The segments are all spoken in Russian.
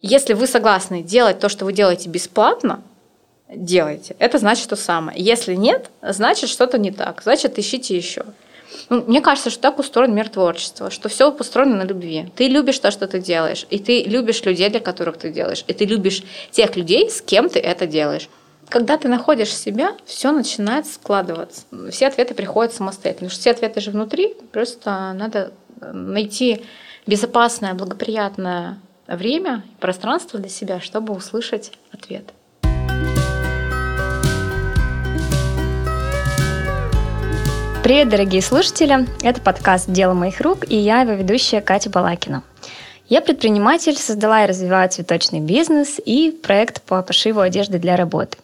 Если вы согласны делать то, что вы делаете бесплатно, делайте. Это значит то самое. Если нет, значит что-то не так. Значит, ищите еще. Ну, мне кажется, что так устроен мир творчества, что все построено на любви. Ты любишь то, что ты делаешь, и ты любишь людей, для которых ты делаешь, и ты любишь тех людей, с кем ты это делаешь. Когда ты находишь себя, все начинает складываться. Все ответы приходят самостоятельно. Потому что все ответы же внутри, просто надо найти безопасное, благоприятное время, пространство для себя, чтобы услышать ответ. Привет, дорогие слушатели! Это подкаст «Дело моих рук» и я, его ведущая Катя Балакина. Я предприниматель, создала и развиваю цветочный бизнес и проект по пошиву одежды для работы.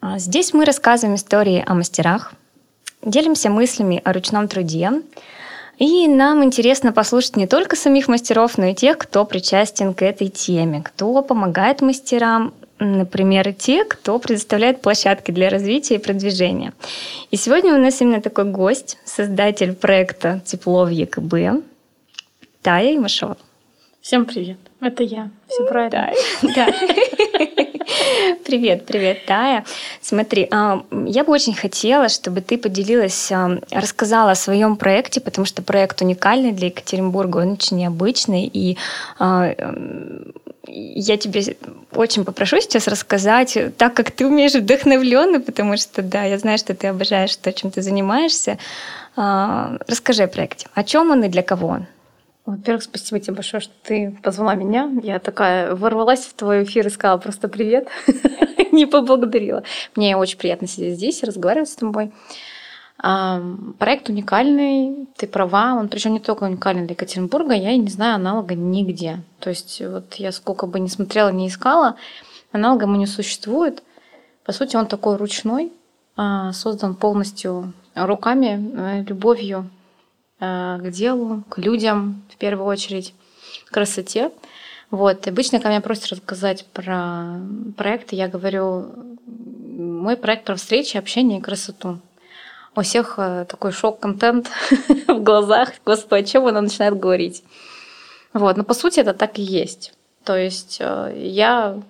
А здесь мы рассказываем истории о мастерах, делимся мыслями о ручном труде, и нам интересно послушать не только самих мастеров, но и тех, кто причастен к этой теме, кто помогает мастерам, например, те, кто предоставляет площадки для развития и продвижения. И сегодня у нас именно такой гость, создатель проекта «Тепло в ЕКБ» Тая Имашова. Всем привет, это я, все правильно. Да. Привет, привет, Тая. Смотри, а, я бы очень хотела, чтобы ты поделилась, а, рассказала о своем проекте, потому что проект уникальный для Екатеринбурга, он очень необычный, и а, я тебе очень попрошу сейчас рассказать, так как ты умеешь вдохновленно, потому что, да, я знаю, что ты обожаешь то, чем ты занимаешься. Расскажи о проекте. О чем он и для кого он? Во-первых, спасибо тебе большое, что ты позвала меня. Я такая ворвалась в твой эфир и сказала просто привет. Не поблагодарила. Мне очень приятно сидеть здесь и разговаривать с тобой. Проект уникальный, ты права, он причем не только уникальный для Екатеринбурга, я не знаю аналога нигде. То есть вот я сколько бы ни смотрела, не искала, аналога ему не существует. По сути, он такой ручной, а, создан полностью руками, э, любовью к делу, к людям в первую очередь, к красоте. Вот. Обычно, когда меня просят рассказать про проекты, я говорю, мой проект про встречи, общение и красоту. У всех э, такой шок-контент в глазах. Господи, о чем она начинает говорить? Вот. Но по сути это так и есть. То есть э, я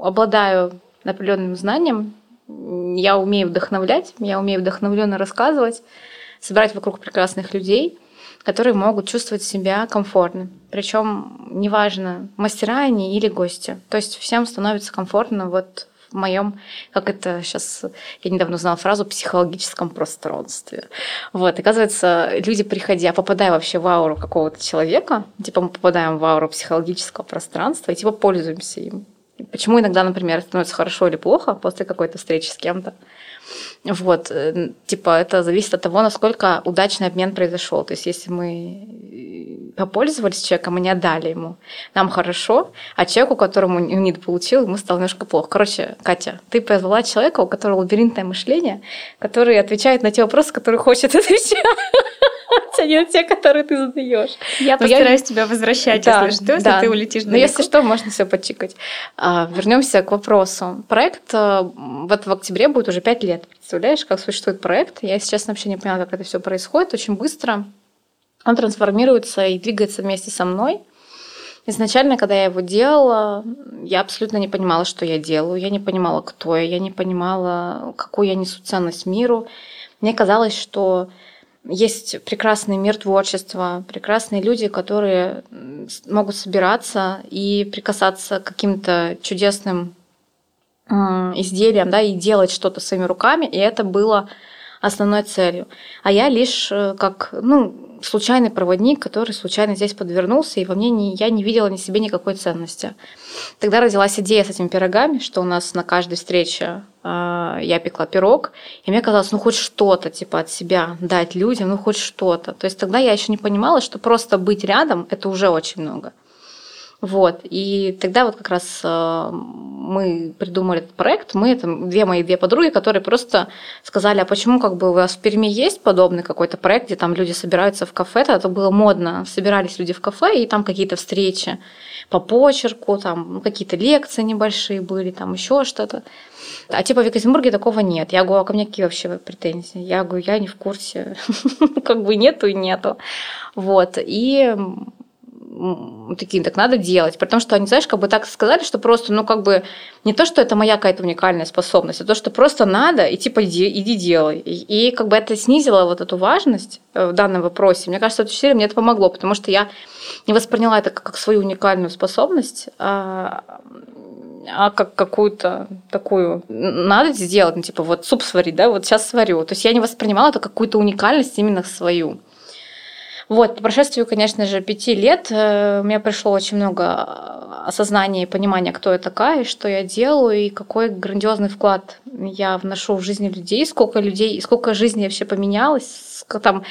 обладаю определенным знанием, я умею вдохновлять, я умею вдохновленно рассказывать, собирать вокруг прекрасных людей, которые могут чувствовать себя комфортно. Причем неважно, мастера они или гости. То есть всем становится комфортно вот в моем, как это сейчас, я недавно узнала фразу, психологическом пространстве. Вот, оказывается, люди, приходя, попадая вообще в ауру какого-то человека, типа мы попадаем в ауру психологического пространства и типа пользуемся им. Почему иногда, например, становится хорошо или плохо после какой-то встречи с кем-то? Вот, э, типа, это зависит от того, насколько удачный обмен произошел. То есть, если мы э, попользовались человеком и не отдали ему, нам хорошо, а человеку, которому не получил, ему стало немножко плохо. Короче, Катя, ты позвала человека, у которого лабиринтное мышление, который отвечает на те вопросы, которые хочет отвечать а не те, которые ты задаешь. Я Но постараюсь я... тебя возвращать, да, если что, да. если ты улетишь далеко. Но если что, можно все подчикать. А, вернемся к вопросу. Проект э, вот в октябре будет уже пять лет. Представляешь, как существует проект? Я, честно, вообще не поняла, как это все происходит. Очень быстро он трансформируется и двигается вместе со мной. Изначально, когда я его делала, я абсолютно не понимала, что я делаю. Я не понимала, кто я. Я не понимала, какую я несу ценность миру. Мне казалось, что есть прекрасный мир творчества, прекрасные люди, которые могут собираться и прикасаться к каким-то чудесным изделиям, да, и делать что-то своими руками, и это было основной целью. А я лишь э, как, ну, случайный проводник, который случайно здесь подвернулся, и во мне не, я не видела ни себе никакой ценности. Тогда родилась идея с этими пирогами, что у нас на каждой встрече э, я пекла пирог, и мне казалось, ну хоть что-то типа от себя дать людям, ну хоть что-то. То есть тогда я еще не понимала, что просто быть рядом это уже очень много. Вот. И тогда вот как раз э, мы придумали этот проект. Мы, это две мои две подруги, которые просто сказали, а почему как бы у вас в Перми есть подобный какой-то проект, где там люди собираются в кафе, это было модно, собирались люди в кафе, и там какие-то встречи по почерку, там ну, какие-то лекции небольшие были, там еще что-то. А типа в Екатеринбурге такого нет. Я говорю, а ко мне какие вообще претензии? Я говорю, я не в курсе. Как бы нету и нету. Вот. И такие, так надо делать. Потому что они, знаешь, как бы так сказали, что просто, ну, как бы, не то, что это моя какая-то уникальная способность, а то, что просто надо, и типа иди, иди делай. И, и как бы это снизило вот эту важность э, в данном вопросе. Мне кажется, это четыре мне это помогло, потому что я не восприняла это как свою уникальную способность, а, а как какую-то такую надо сделать, ну, типа вот суп сварить, да, вот сейчас сварю. То есть я не воспринимала это как какую-то уникальность именно свою. Вот, по прошествию, конечно же, пяти лет э, у меня пришло очень много осознания и понимания, кто я такая, что я делаю, и какой грандиозный вклад я вношу в жизни людей, сколько людей, сколько жизни вообще поменялось. Там, у меня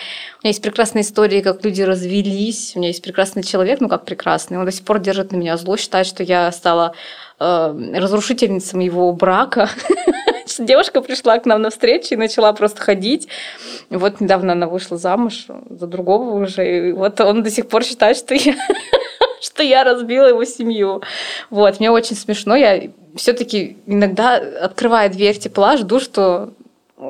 есть прекрасные истории, как люди развелись, у меня есть прекрасный человек, ну как прекрасный, он до сих пор держит на меня зло, считает, что я стала э, разрушительницей его брака. Девушка пришла к нам на встречу и начала просто ходить. Вот недавно она вышла замуж за другого уже. И вот он до сих пор считает, что я что я разбила его семью. Вот, мне очень смешно. Я все-таки иногда, открывая дверь тепла, жду, что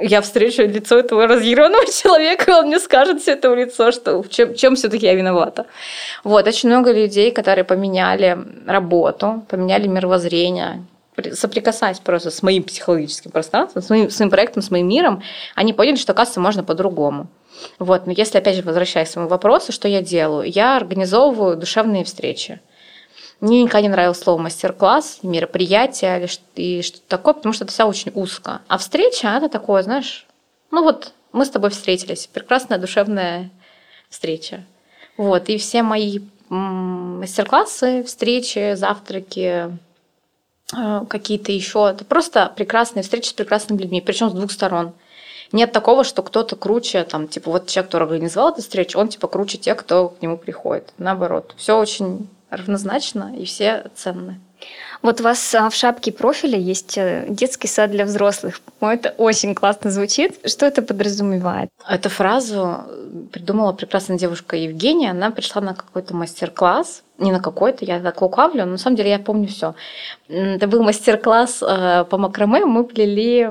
я встречу лицо этого разъяренного человека, и он мне скажет все это в лицо, что в чем, чем все-таки я виновата. Вот, очень много людей, которые поменяли работу, поменяли мировоззрение, соприкасаясь просто с моим психологическим пространством, с моим, с моим проектом, с моим миром, они поняли, что, оказывается, можно по-другому. Вот, но если, опять же, возвращаясь к своему вопросу, что я делаю? Я организовываю душевные встречи. Мне никогда не нравилось слово мастер-класс, мероприятие или что-то такое, потому что это все очень узко. А встреча – это такое, знаешь, ну вот мы с тобой встретились, прекрасная душевная встреча. Вот, и все мои мастер-классы, встречи, завтраки, э, какие-то еще. Это просто прекрасные встречи с прекрасными людьми, причем с двух сторон. Нет такого, что кто-то круче, там, типа, вот человек, который организовал эту встречу, он, типа, круче тех, кто к нему приходит. Наоборот. Все очень равнозначно и все ценны. Вот у вас а, в шапке профиля есть э, детский сад для взрослых. Это очень классно звучит. Что это подразумевает? Эту фразу придумала прекрасная девушка Евгения. Она пришла на какой-то мастер-класс. Не на какой-то, я так лукавлю, но на самом деле я помню все. Это был мастер-класс э, по макраме. Мы плели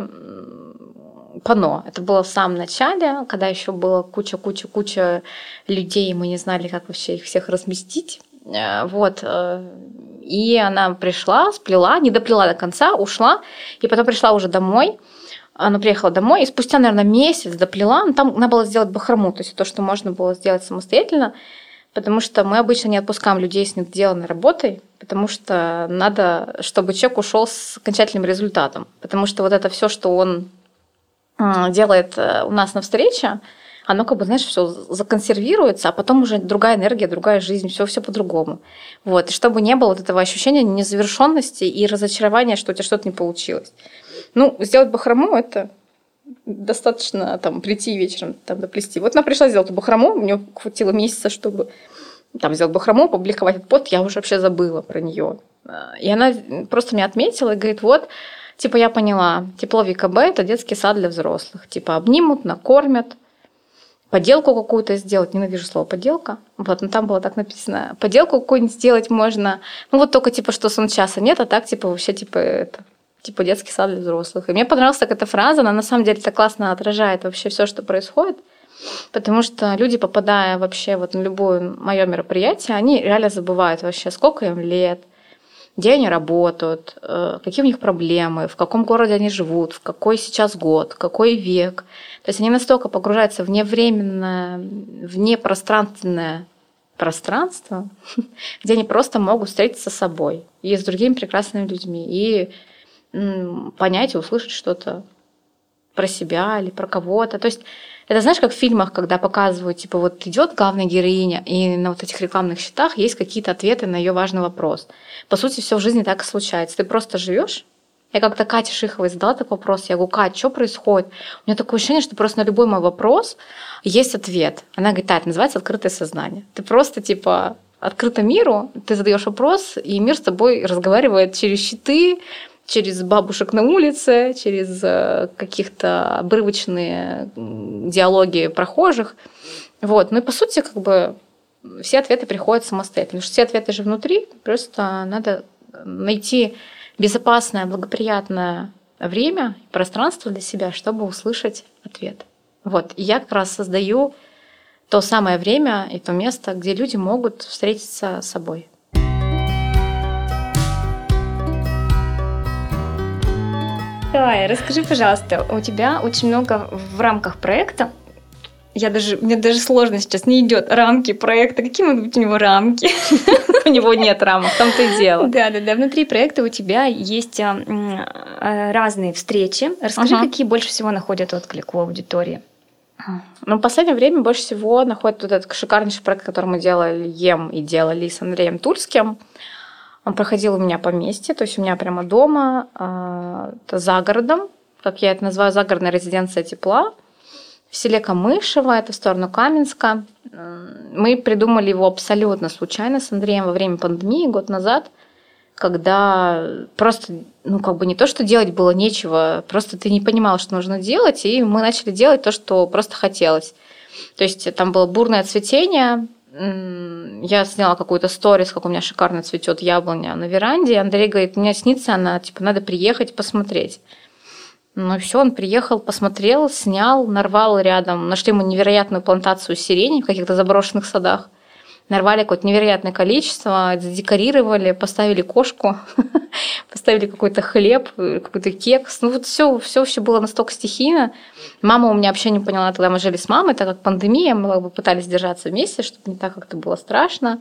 пано. Это было в самом начале, когда еще было куча-куча-куча людей, мы не знали, как вообще их всех разместить. Э, вот. Э, и она пришла, сплела, не доплела до конца, ушла, и потом пришла уже домой. Она приехала домой, и спустя, наверное, месяц доплела. Ну, там надо было сделать бахрому, то есть то, что можно было сделать самостоятельно, потому что мы обычно не отпускаем людей с недоделанной работой, потому что надо, чтобы человек ушел с окончательным результатом. Потому что вот это все, что он делает э, у нас на встрече, оно как бы, знаешь, все законсервируется, а потом уже другая энергия, другая жизнь, все все по-другому. Вот. И чтобы не было вот этого ощущения незавершенности и разочарования, что у тебя что-то не получилось. Ну, сделать бахрому – это достаточно там прийти вечером там доплести. Вот она пришла сделать бахрому, у нее хватило месяца, чтобы там сделать бахрому, публиковать этот пост, я уже вообще забыла про нее. И она просто меня отметила и говорит, вот, Типа я поняла, тепло ВКБ – это детский сад для взрослых. Типа обнимут, накормят, поделку какую-то сделать. Ненавижу слово поделка. Вот, но там было так написано. Поделку какую-нибудь сделать можно. Ну вот только типа, что сон часа нет, а так типа вообще типа это типа детский сад для взрослых. И мне понравилась так эта фраза, она на самом деле так классно отражает вообще все, что происходит. Потому что люди, попадая вообще вот на любое мое мероприятие, они реально забывают вообще, сколько им лет, где они работают, э, какие у них проблемы, в каком городе они живут, в какой сейчас год, какой век. То есть они настолько погружаются в невременное, в непространственное пространство, где они просто могут встретиться с собой и с другими прекрасными людьми и понять и услышать что-то про себя или про кого-то. То есть это знаешь, как в фильмах, когда показывают, типа, вот идет главная героиня, и на вот этих рекламных счетах есть какие-то ответы на ее важный вопрос. По сути, все в жизни так и случается. Ты просто живешь, я как-то Кате Шиховой задала такой вопрос. Я говорю, Катя, что происходит? У меня такое ощущение, что просто на любой мой вопрос есть ответ. Она говорит, да, это называется открытое сознание. Ты просто типа открыто миру, ты задаешь вопрос, и мир с тобой разговаривает через щиты, через бабушек на улице, через э, каких-то обрывочные диалоги прохожих. Вот. Ну и по сути, как бы все ответы приходят самостоятельно. Потому что все ответы же внутри, просто надо найти безопасное, благоприятное время, пространство для себя, чтобы услышать ответ. Вот. И я как раз создаю то самое время и то место, где люди могут встретиться с собой. Давай, расскажи, пожалуйста, у тебя очень много в рамках проекта я даже, мне даже сложно сейчас не идет рамки проекта. Какие могут быть у него рамки? У него нет рамок, том-то и дело. Да, да, да. Внутри проекта у тебя есть а, а, разные встречи. Расскажи, какие больше всего находят отклик у аудитории? Ну, в последнее время больше всего находит вот этот шикарнейший проект, который мы делали ем и делали с Андреем Тульским. Он проходил у меня по месте, то есть у меня прямо дома, а, за городом, как я это называю, загородная резиденция тепла – в селе Камышево, это в сторону Каменска. Мы придумали его абсолютно случайно с Андреем во время пандемии год назад, когда просто, ну, как бы не то, что делать было нечего, просто ты не понимал, что нужно делать, и мы начали делать то, что просто хотелось. То есть там было бурное цветение, я сняла какую-то сторис, как у меня шикарно цветет яблоня на веранде. Андрей говорит, мне снится она, типа, надо приехать посмотреть. Ну и все, он приехал, посмотрел, снял, нарвал рядом. Нашли ему невероятную плантацию сирени в каких-то заброшенных садах. Нарвали какое-то невероятное количество, задекорировали, поставили кошку, поставили какой-то хлеб, какой-то кекс. Ну вот все, все, все было настолько стихийно. Мама у меня вообще не поняла, тогда мы жили с мамой, так как пандемия, мы как бы пытались держаться вместе, чтобы не так как-то было страшно.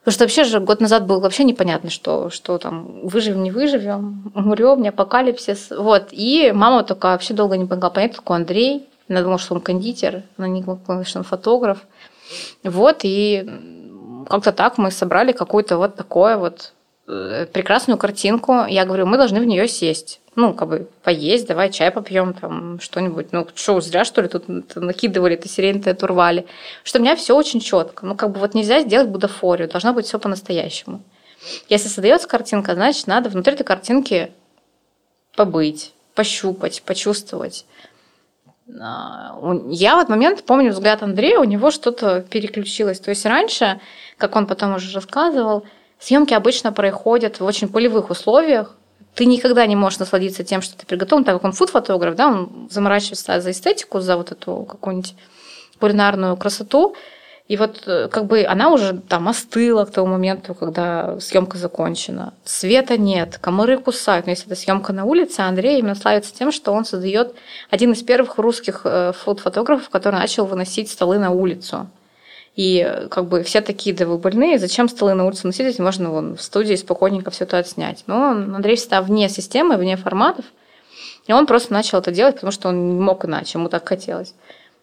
Потому что вообще же год назад было вообще непонятно, что, что там, выживем, не выживем, умрем, не апокалипсис. Вот. И мама только вообще долго не могла понять, какой Андрей. Она думала, что он кондитер, она не думала, что он фотограф. Вот, и как-то так мы собрали какую-то вот такое вот э, прекрасную картинку. Я говорю, мы должны в нее сесть ну, как бы поесть, давай чай попьем, там что-нибудь. Ну, что, зря, что ли, тут накидывали, это сирень, это рвали. Что у меня все очень четко. Ну, как бы вот нельзя сделать будафорию, должно быть все по-настоящему. Если создается картинка, значит, надо внутри этой картинки побыть, пощупать, почувствовать. А, я в этот момент помню взгляд Андрея, у него что-то переключилось. То есть раньше, как он потом уже рассказывал, съемки обычно происходят в очень полевых условиях, ты никогда не можешь насладиться тем, что ты приготовил, так как он фуд-фотограф, да, он заморачивается за эстетику, за вот эту какую-нибудь кулинарную красоту. И вот э, как бы она уже там остыла к тому моменту, когда съемка закончена. Света нет, комары кусают. Но если это съемка на улице, Андрей именно славится тем, что он создает один из первых русских э, фуд-фотографов, который начал выносить столы на улицу. И как бы все такие, да вы больные, зачем столы на улице носить, можно вон в студии спокойненько все это отснять. Но Андрей всегда вне системы, вне форматов, и он просто начал это делать, потому что он не мог иначе, ему так хотелось.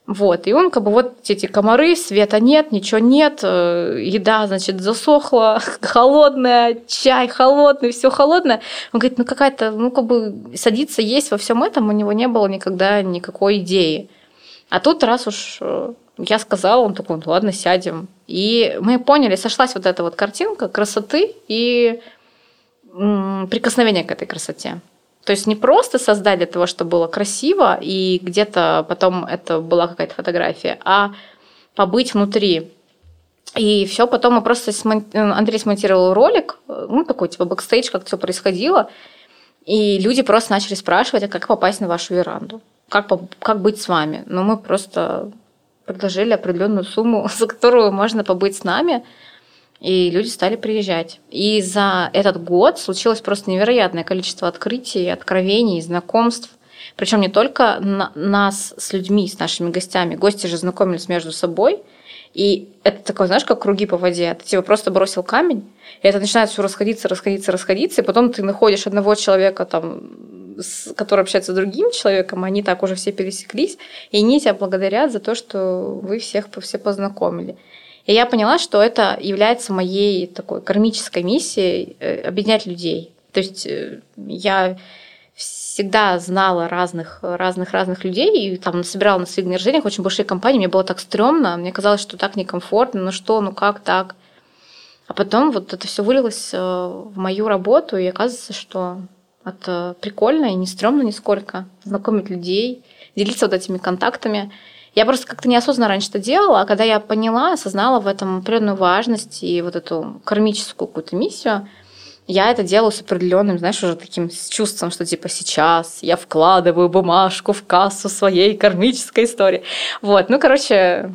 Вот, и он как бы вот эти комары, света нет, ничего нет, э, еда, значит, засохла, холодная, чай холодный, все холодное. Он говорит, ну какая-то, ну как бы садиться есть во всем этом у него не было никогда никакой идеи. А тут раз уж э, я сказала, он такой, ну ладно, сядем. И мы поняли, сошлась вот эта вот картинка красоты и прикосновения к этой красоте. То есть не просто создать для того, чтобы было красиво, и где-то потом это была какая-то фотография, а побыть внутри. И все, потом мы просто смон... Андрей смонтировал ролик, ну такой типа бэкстейдж, как все происходило, и люди просто начали спрашивать, а как попасть на вашу веранду, как, как быть с вами. Но мы просто предложили определенную сумму, за которую можно побыть с нами, и люди стали приезжать. И за этот год случилось просто невероятное количество открытий, откровений, знакомств. Причем не только на, нас с людьми, с нашими гостями. Гости же знакомились между собой. И это такое, знаешь, как круги по воде. Ты типа просто бросил камень, и это начинает все расходиться, расходиться, расходиться, и потом ты находишь одного человека там с, который общается с другим человеком, они так уже все пересеклись, и они тебя благодарят за то, что вы всех все познакомили. И я поняла, что это является моей такой кармической миссией э, объединять людей. То есть э, я всегда знала разных, разных, разных людей, и там собирала на своих днях рождения очень большие компании, мне было так стрёмно, мне казалось, что так некомфортно, ну что, ну как так. А потом вот это все вылилось э, в мою работу, и оказывается, что это прикольно и не стрёмно нисколько. Знакомить людей, делиться вот этими контактами. Я просто как-то неосознанно раньше это делала, а когда я поняла, осознала в этом определенную важность и вот эту кармическую какую-то миссию, я это делаю с определенным, знаешь, уже таким чувством, что типа сейчас я вкладываю бумажку в кассу своей кармической истории. Вот, ну, короче,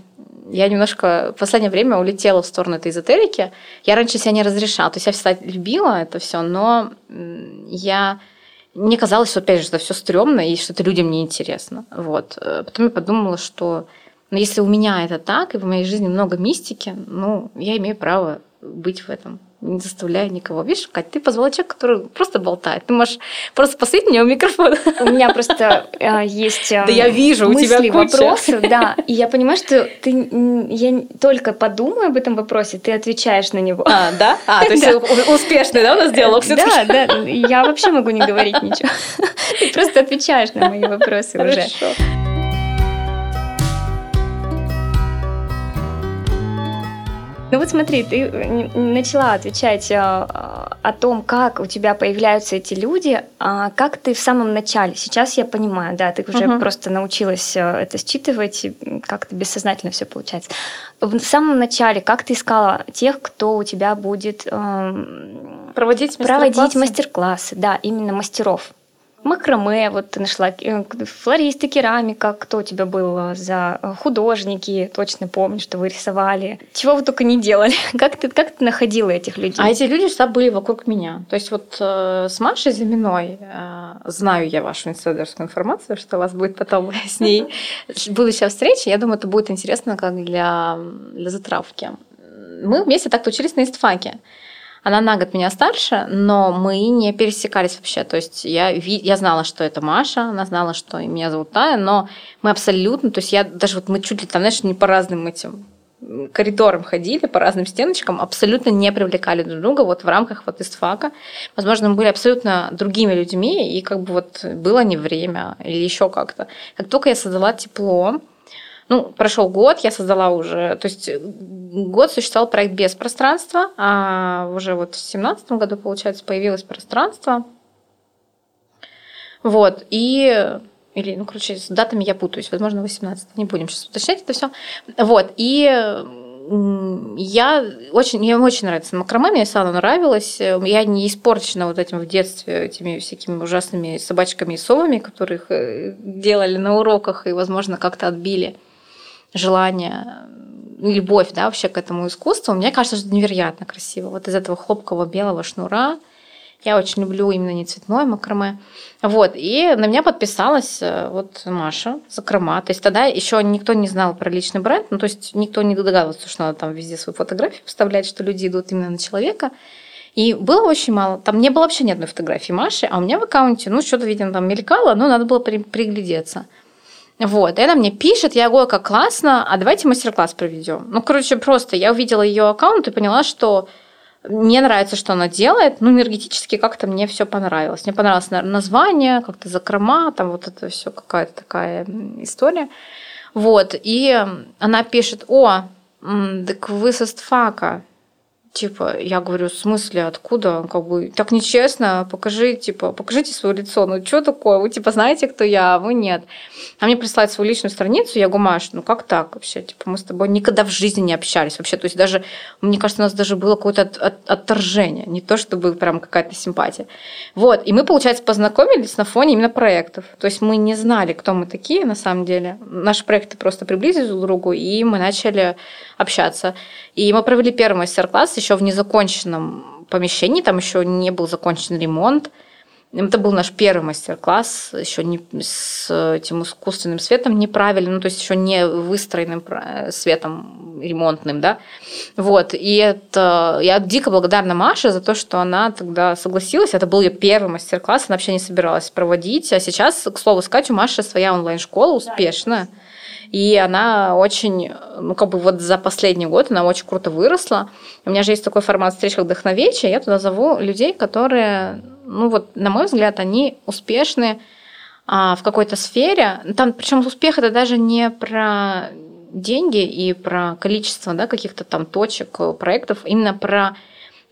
я немножко в последнее время улетела в сторону этой эзотерики. Я раньше себя не разрешала. То есть я всегда любила это все, но я мне казалось, что, опять же, это все стрёмно и что это людям не интересно. Вот. Э, потом я подумала, что ну, если у меня это так, и в моей жизни много мистики, ну, я имею право быть в этом не заставляя никого. Видишь, Кать, ты позвала человека, который просто болтает. Ты можешь просто посмотреть мне в микрофон. У меня просто э, есть э, да я вижу, мысли, у тебя куча. вопросы, да. И я понимаю, что ты, я только подумаю об этом вопросе, ты отвечаешь на него. А, да? А, то есть успешный, да, у нас диалог Да, да. Я вообще могу не говорить ничего. Ты просто отвечаешь на мои вопросы уже. Хорошо. Ну вот смотри, ты э, начала отвечать э, о том, как у тебя появляются эти люди, а как ты в самом начале. Сейчас я понимаю, да, ты уже угу. просто научилась э, это считывать, как-то бессознательно все получается. В самом начале, как ты искала тех, кто у тебя будет эм, проводить мастер-классы? Проводить мастер-классы, да, именно мастеров макраме, вот ты нашла э, флористы, керамика, кто у тебя был за э, художники, точно помню, что вы рисовали. Чего вы только не делали. Как ты, как ты находила этих людей? А эти люди всегда были вокруг меня. То есть вот э, с Машей Зиминой э, знаю я вашу инсайдерскую информацию, что у вас будет потом с ней будущая встреча. Я думаю, это будет интересно как для, для затравки. Мы вместе так учились на истфаке. Она на год меня старше, но мы не пересекались вообще. То есть я, я знала, что это Маша, она знала, что меня зовут Тая, но мы абсолютно, то есть я даже вот мы чуть ли там, знаешь, не по разным этим коридорам ходили, по разным стеночкам, абсолютно не привлекали друг друга вот в рамках вот истфака. Возможно, мы были абсолютно другими людьми, и как бы вот было не время или еще как-то. Как только я создала тепло, ну, прошел год, я создала уже, то есть год существовал проект без пространства, а уже вот в семнадцатом году, получается, появилось пространство. Вот, и или, ну, короче, с датами я путаюсь, возможно, 18, не будем сейчас уточнять это все. Вот, и я очень, мне очень нравится макраме, мне сама нравилось. Я не испорчена вот этим в детстве, этими всякими ужасными собачками и совами, которых э, делали на уроках и, возможно, как-то отбили желание, любовь, да, вообще к этому искусству, мне кажется, что это невероятно красиво. Вот из этого хлопкового белого шнура я очень люблю именно не цветное макраме. Вот, и на меня подписалась э, вот Маша Закрома. То есть тогда еще никто не знал про личный бренд, ну, то есть никто не догадывался, что надо там везде свою фотографию вставлять, что люди идут именно на человека. И было очень мало. Там не было вообще ни одной фотографии Маши, а у меня в аккаунте, ну, что-то, видимо, там мелькало, но надо было приглядеться. Вот, и она мне пишет, я говорю, как классно, а давайте мастер-класс проведем. Ну, короче, просто я увидела ее аккаунт и поняла, что мне нравится, что она делает, ну, энергетически как-то мне все понравилось. Мне понравилось название, как-то закрома, там вот это все какая-то такая история. Вот, и она пишет, о, так вы со стфака. Типа, я говорю, в смысле, откуда? Как бы, так нечестно, покажи, типа, покажите свое лицо. Ну, что такое? Вы, типа, знаете, кто я, а вы нет. А мне присылают свою личную страницу, я говорю, Маш, ну как так вообще? Типа, мы с тобой никогда в жизни не общались вообще. То есть даже, мне кажется, у нас даже было какое-то от, от, отторжение, не то чтобы прям какая-то симпатия. Вот, и мы, получается, познакомились на фоне именно проектов. То есть мы не знали, кто мы такие на самом деле. Наши проекты просто приблизились друг к другу, и мы начали общаться. И мы провели первый мастер-класс еще в незаконченном помещении, там еще не был закончен ремонт. Это был наш первый мастер-класс, еще не с этим искусственным светом неправильным, ну, то есть еще не выстроенным светом ремонтным, да. Вот, и это... Я дико благодарна Маше за то, что она тогда согласилась. Это был ее первый мастер-класс, она вообще не собиралась проводить. А сейчас, к слову сказать, у Маши своя онлайн-школа успешная. Да и она очень, ну, как бы вот за последний год она очень круто выросла. У меня же есть такой формат встреч как вдохновечие. Я туда зову людей, которые, ну, вот, на мой взгляд, они успешны а, в какой-то сфере. Там, причем успех это даже не про деньги и про количество да, каких-то там точек, проектов, именно про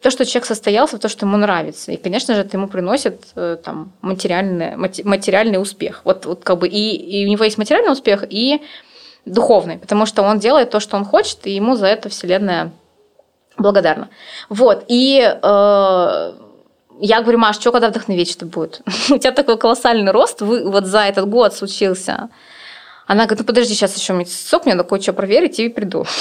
то, что человек состоялся, то, что ему нравится. И, конечно же, это ему приносит э, там, материальный, материальный успех. Вот, вот как бы и, и у него есть материальный успех, и духовный, потому что он делает то, что он хочет, и ему за это Вселенная благодарна. Вот, и э, я говорю, Маш, что когда вдохновить что будет? У тебя такой колоссальный рост, вы, вот за этот год случился. Она говорит, ну подожди, сейчас еще месяцок, мне надо кое-что проверить и приду.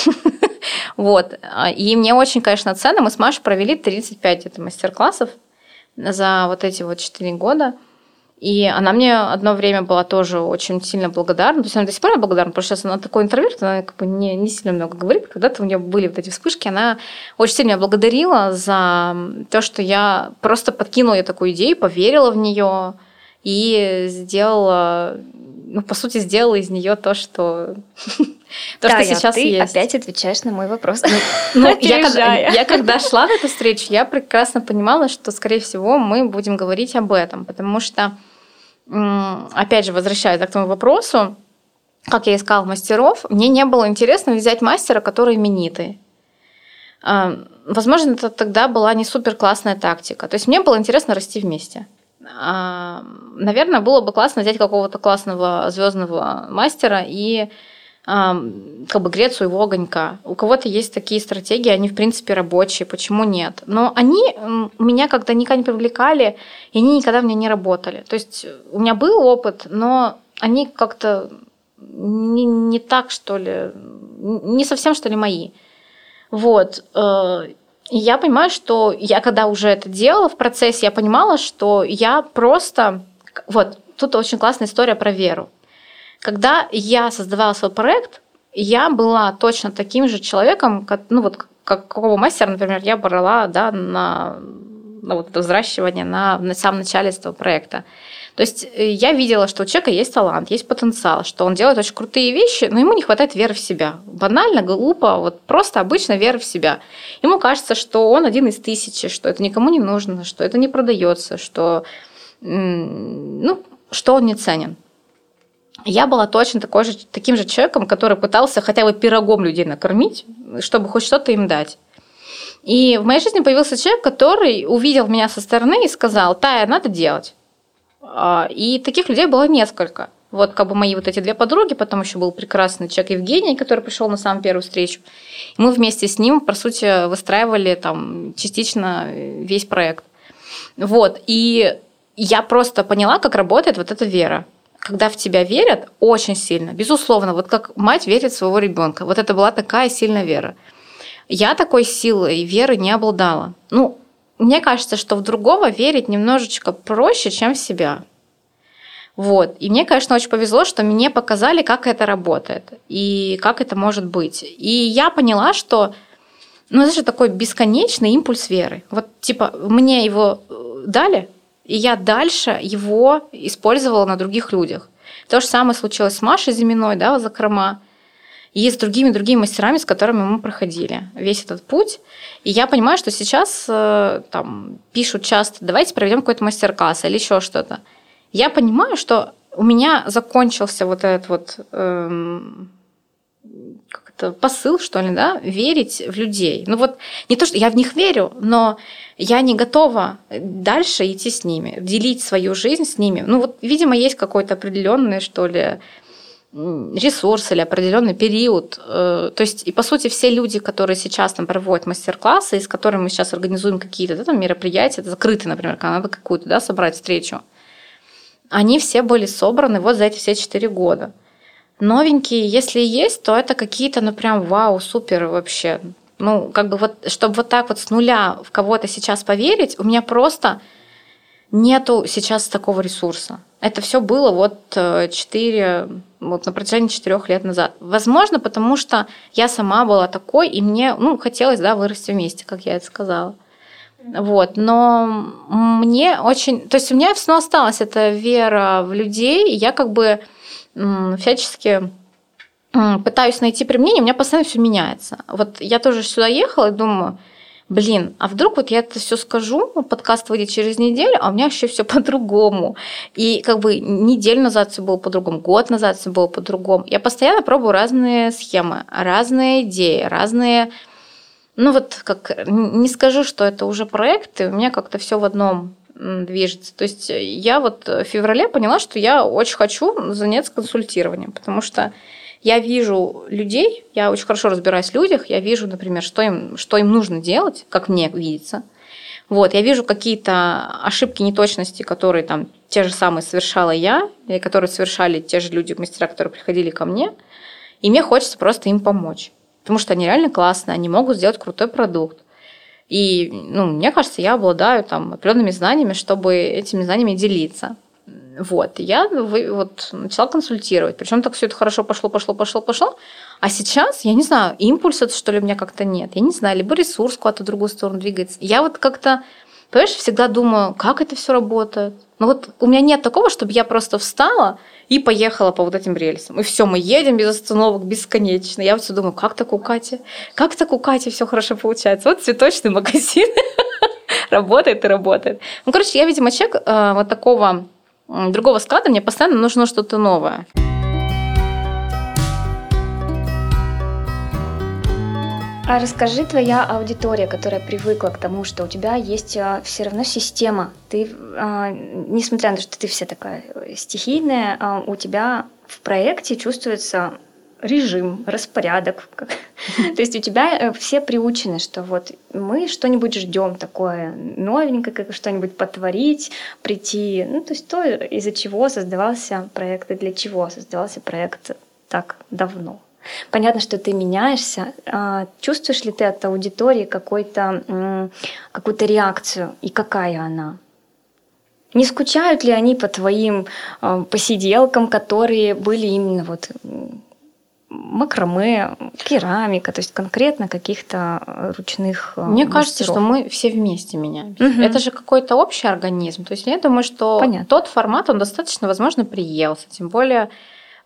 Вот. И мне очень, конечно, ценно. Мы с Машей провели 35 это мастер-классов за вот эти вот 4 года. И она мне одно время была тоже очень сильно благодарна. То есть она до сих пор благодарна, потому что сейчас она такой интроверт, она как бы не, не сильно много говорит. Когда-то у нее были вот эти вспышки, она очень сильно меня благодарила за то, что я просто подкинула ей такую идею, поверила в нее и сделала, ну, по сути, сделала из нее то, что то, что сейчас ты есть. опять отвечаешь на мой вопрос. Ну, ну я, когда, я когда шла на эту встречу, я прекрасно понимала, что, скорее всего, мы будем говорить об этом, потому что опять же, возвращаясь к тому вопросу, как я искала мастеров, мне не было интересно взять мастера, который именитый. А, возможно, это тогда была не супер классная тактика. То есть мне было интересно расти вместе. Наверное, было бы классно взять какого-то классного звездного мастера и как бы греть своего огонька. У кого-то есть такие стратегии, они в принципе рабочие, почему нет? Но они меня как-то никогда не привлекали, и они никогда у меня не работали. То есть у меня был опыт, но они как-то не, не так, что ли, не совсем, что ли, мои. Вот. И я понимаю, что я когда уже это делала в процессе, я понимала, что я просто... Вот, тут очень классная история про веру. Когда я создавала свой проект, я была точно таким же человеком, как, ну вот как какого мастера, например, я брала да, на, на вот это взращивание на, на самом начале этого проекта. То есть э, я видела, что у человека есть талант, есть потенциал, что он делает очень крутые вещи, но ему не хватает веры в себя. Банально, глупо, вот просто обычно вера в себя. Ему кажется, что он один из тысячи, что это никому не нужно, что это не продается, что, ну, что он не ценен я была точно такой же, таким же человеком, который пытался хотя бы пирогом людей накормить, чтобы хоть что-то им дать. И в моей жизни появился человек, который увидел меня со стороны и сказал, Тая, надо делать. А, и таких людей было несколько. Вот как бы мои вот эти две подруги, потом еще был прекрасный человек Евгений, который пришел на самую первую встречу. Мы вместе с ним, по сути, выстраивали там частично весь проект. Вот. И я просто поняла, как работает вот эта вера когда в тебя верят очень сильно, безусловно, вот как мать верит в своего ребенка. Вот это была такая сильная вера. Я такой силой и веры не обладала. Ну, мне кажется, что в другого верить немножечко проще, чем в себя. Вот. И мне, конечно, очень повезло, что мне показали, как это работает и как это может быть. И я поняла, что ну, это же такой бесконечный импульс веры. Вот, типа, мне его э, дали, и я дальше его использовала на других людях. То же самое случилось с Машей Зиминой, да, закрома, и с другими-другими мастерами, с которыми мы проходили весь этот путь. И я понимаю, что сейчас э, там пишут часто, давайте проведем какой-то мастер-класс или еще что-то. Я понимаю, что у меня закончился вот этот вот эм, как это, посыл, что ли, да, верить в людей. Ну вот не то, что я в них верю, но я не готова дальше идти с ними, делить свою жизнь с ними. Ну вот, видимо, есть какой-то определенный, что ли, ресурс или определенный период. Э, то есть, и по сути, все люди, которые сейчас там проводят мастер-классы, с которыми мы сейчас организуем какие-то да, там, мероприятия, закрытые, например, когда надо какую-то да, собрать встречу, они все были собраны вот за эти все четыре года. Новенькие, если есть, то это какие-то, ну прям вау, супер вообще. Ну, как бы вот, чтобы вот так вот с нуля в кого-то сейчас поверить, у меня просто нету сейчас такого ресурса. Это все было вот э, четыре, вот на протяжении четырех лет назад. Возможно, потому что я сама была такой, и мне, ну, хотелось, да, вырасти вместе, как я это сказала. Вот, но мне очень, то есть у меня все равно осталась эта вера в людей, и я как бы всячески пытаюсь найти применение, у меня постоянно все меняется. Вот я тоже сюда ехала и думаю, блин, а вдруг вот я это все скажу, подкаст выйдет через неделю, а у меня вообще все по-другому. И как бы неделю назад все было по-другому, год назад все было по-другому. Я постоянно пробую разные схемы, разные идеи, разные... Ну вот как не скажу, что это уже проекты, у меня как-то все в одном движется. То есть я вот в феврале поняла, что я очень хочу заняться консультированием, потому что я вижу людей, я очень хорошо разбираюсь в людях, я вижу, например, что им, что им нужно делать, как мне видится. Вот, я вижу какие-то ошибки, неточности, которые там те же самые совершала я, и которые совершали те же люди, мастера, которые приходили ко мне, и мне хочется просто им помочь. Потому что они реально классные, они могут сделать крутой продукт. И, ну, мне кажется, я обладаю там определенными знаниями, чтобы этими знаниями делиться. Вот, я вот начала консультировать. Причем так все это хорошо пошло, пошло, пошло, пошло. А сейчас, я не знаю, импульса, что ли, у меня как-то нет. Я не знаю, либо ресурс куда-то в другую сторону двигается. Я вот как-то, понимаешь, всегда думаю, как это все работает. Ну вот у меня нет такого, чтобы я просто встала и поехала по вот этим рельсам. И все, мы едем без остановок бесконечно. Я вот все думаю, как так у Кати? Как так у Кати все хорошо получается? Вот цветочный магазин работает и работает. Ну, короче, я, видимо, человек э, вот такого другого склада, мне постоянно нужно что-то новое. А расскажи твоя аудитория, которая привыкла к тому, что у тебя есть а, все равно система. Ты, а, несмотря на то, что ты вся такая стихийная, а, у тебя в проекте чувствуется режим, распорядок. То есть у тебя э, все приучены, что вот мы что-нибудь ждем такое новенькое, как что-нибудь потворить, прийти. Ну, то есть то, из-за чего создавался проект и для чего создавался проект так давно. Понятно, что ты меняешься. А чувствуешь ли ты от аудитории какой-то, какую-то реакцию и какая она? Не скучают ли они по твоим а, посиделкам, которые были именно вот макраме, керамика, то есть конкретно каких-то ручных а, Мне мастеров. кажется, что мы все вместе меняемся. Угу. Это же какой-то общий организм. То есть я думаю, что Понятно. тот формат, он достаточно, возможно, приелся. Тем более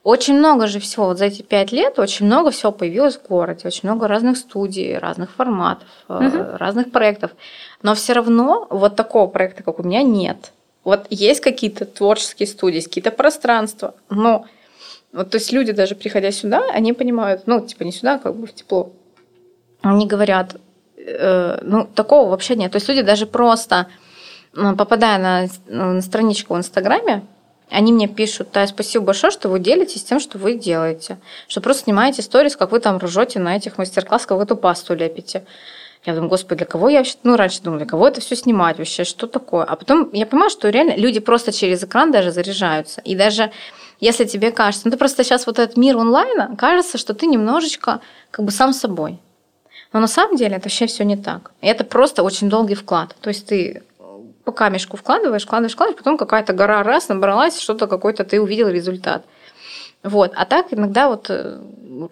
очень много же всего, вот за эти пять лет очень много всего появилось в городе, очень много разных студий, разных форматов, угу. разных проектов. Но все равно вот такого проекта, как у меня, нет. Вот есть какие-то творческие студии, какие-то пространства, но вот, то есть люди даже приходя сюда, они понимают, ну, типа не сюда, а как бы в тепло. Они говорят, э, ну, такого вообще нет. То есть люди даже просто попадая на, на страничку в Инстаграме, они мне пишут, да, спасибо большое, что вы делитесь тем, что вы делаете. Что просто снимаете сторис, как вы там ржете на этих мастер-классах, как вы эту пасту лепите. Я думаю, господи, для кого я вообще, ну, раньше думала, для кого это все снимать вообще, что такое? А потом я понимаю, что реально люди просто через экран даже заряжаются. И даже если тебе кажется, ну, ты просто сейчас вот этот мир онлайна, кажется, что ты немножечко как бы сам собой. Но на самом деле это вообще все не так. И это просто очень долгий вклад. То есть ты по камешку вкладываешь, вкладываешь, вкладываешь, потом какая-то гора раз набралась, что-то какой-то ты увидел результат. Вот. А так иногда вот э,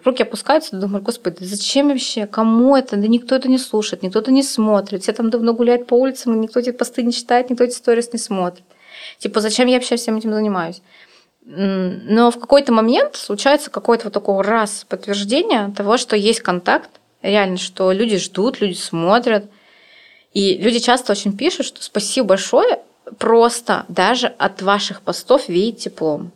руки опускаются, думаешь, господи, зачем вообще, кому это, да никто это не слушает, никто это не смотрит, все там давно гуляют по улицам, никто эти посты не читает, никто эти сторис не смотрит. Типа, зачем я вообще всем этим занимаюсь? Но в какой-то момент случается какой-то вот такой раз подтверждение того, что есть контакт, реально, что люди ждут, люди смотрят, и люди часто очень пишут, что спасибо большое, просто даже от ваших постов веет теплом.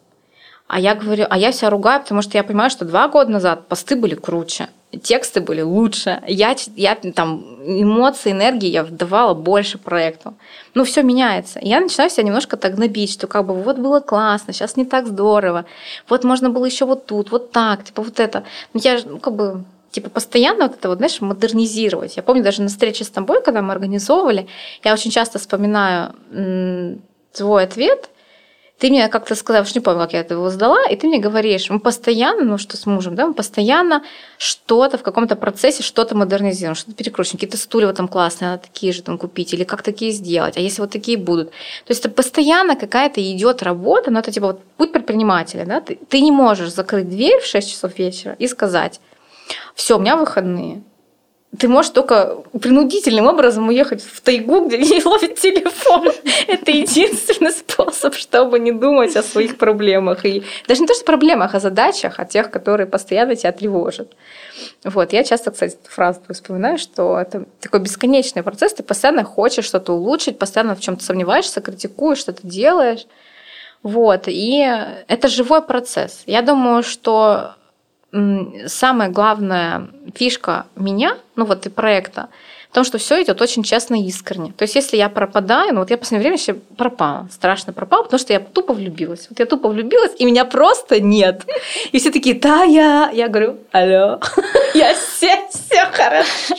А я говорю, а я себя ругаю, потому что я понимаю, что два года назад посты были круче, тексты были лучше, я, я там эмоции, энергии я вдавала больше проекту. Ну, все меняется. Я начинаю себя немножко так гнобить, что как бы вот было классно, сейчас не так здорово, вот можно было еще вот тут, вот так, типа вот это. Но я ну, как бы типа постоянно вот это вот, знаешь, модернизировать. Я помню даже на встрече с тобой, когда мы организовывали, я очень часто вспоминаю твой ответ. Ты мне как-то сказал, что не помню, как я это его сдала, и ты мне говоришь, мы постоянно, ну что с мужем, да, мы постоянно что-то в каком-то процессе, что-то модернизируем, что-то перекручиваем, какие-то стулья там классные, надо такие же там купить, или как такие сделать, а если вот такие будут. То есть это постоянно какая-то идет работа, но это типа вот путь предпринимателя, да, ты, ты не можешь закрыть дверь в 6 часов вечера и сказать, все, у меня выходные. Ты можешь только принудительным образом уехать в тайгу, где не ловит телефон. Это единственный способ, чтобы не думать о своих проблемах. И даже не то, что проблемах, а задачах, о тех, которые постоянно тебя тревожат. Вот. Я часто, кстати, эту фразу вспоминаю, что это такой бесконечный процесс. Ты постоянно хочешь что-то улучшить, постоянно в чем-то сомневаешься, критикуешь, что-то делаешь. Вот. И это живой процесс. Я думаю, что самая главная фишка меня, ну вот и проекта, в том, что все идет очень честно и искренне. То есть, если я пропадаю, ну вот я в последнее время еще пропала, страшно пропала, потому что я тупо влюбилась. Вот я тупо влюбилась, и меня просто нет. И все такие, да, я. Я говорю, алло, я все, все хорошо.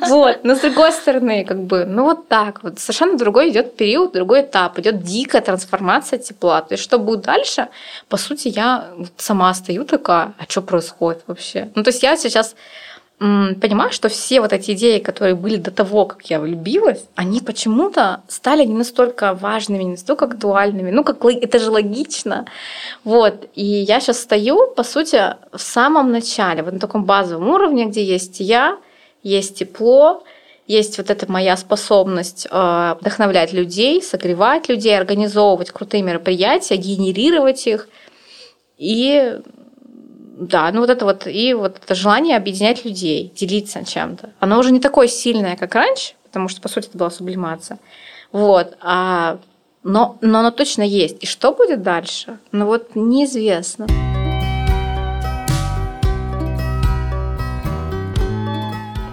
Вот, но с другой стороны, как бы, ну вот так вот, совершенно другой идет период, другой этап, идет дикая трансформация тепла. То есть, что будет дальше, по сути, я сама стою такая, а что происходит вообще? Ну, то есть, я сейчас понимаю, что все вот эти идеи, которые были до того, как я влюбилась, они почему-то стали не настолько важными, не настолько актуальными. Ну, как это же логично. Вот. И я сейчас стою, по сути, в самом начале, вот на таком базовом уровне, где есть я, есть тепло, есть вот эта моя способность э, вдохновлять людей, согревать людей, организовывать крутые мероприятия, генерировать их. И да, ну вот это вот, и вот это желание объединять людей, делиться чем-то. Оно уже не такое сильное, как раньше, потому что, по сути, это была сублимация. Вот, а, но, но оно точно есть. И что будет дальше? Ну вот неизвестно.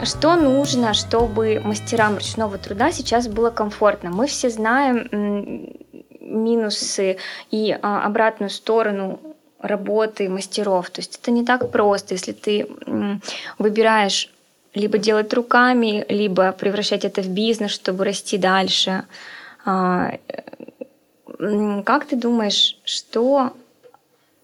Что нужно, чтобы мастерам ручного труда сейчас было комфортно? Мы все знаем минусы и а, обратную сторону работы мастеров. То есть это не так просто, если ты выбираешь либо делать руками, либо превращать это в бизнес, чтобы расти дальше. А, как ты думаешь, что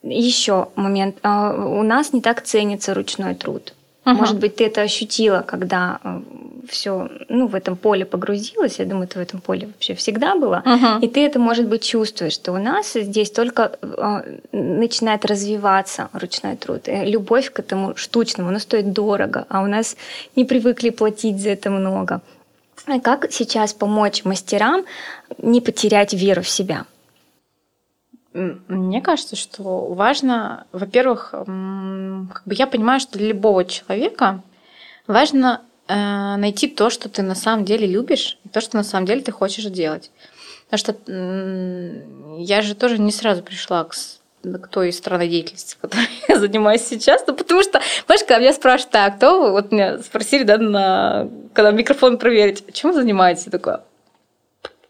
еще момент? А, у нас не так ценится ручной труд. Угу. Может быть, ты это ощутила, когда э, все ну, в этом поле погрузилась. Я думаю, ты в этом поле вообще всегда была. Угу. И ты это, может быть, чувствуешь, что у нас здесь только э, начинает развиваться ручной труд. И любовь к этому штучному, оно стоит дорого, а у нас не привыкли платить за это много. Как сейчас помочь мастерам не потерять веру в себя? Мне кажется, что важно, во-первых, как бы я понимаю, что для любого человека важно э, найти то, что ты на самом деле любишь, то, что на самом деле ты хочешь делать. Потому что я же тоже не сразу пришла к к той странной деятельности, которой я занимаюсь сейчас. Ну, потому что, понимаешь, когда меня спрашивают, так, кто вы? Вот меня спросили, да, на, когда микрофон проверить, чем вы занимаетесь? Я такая,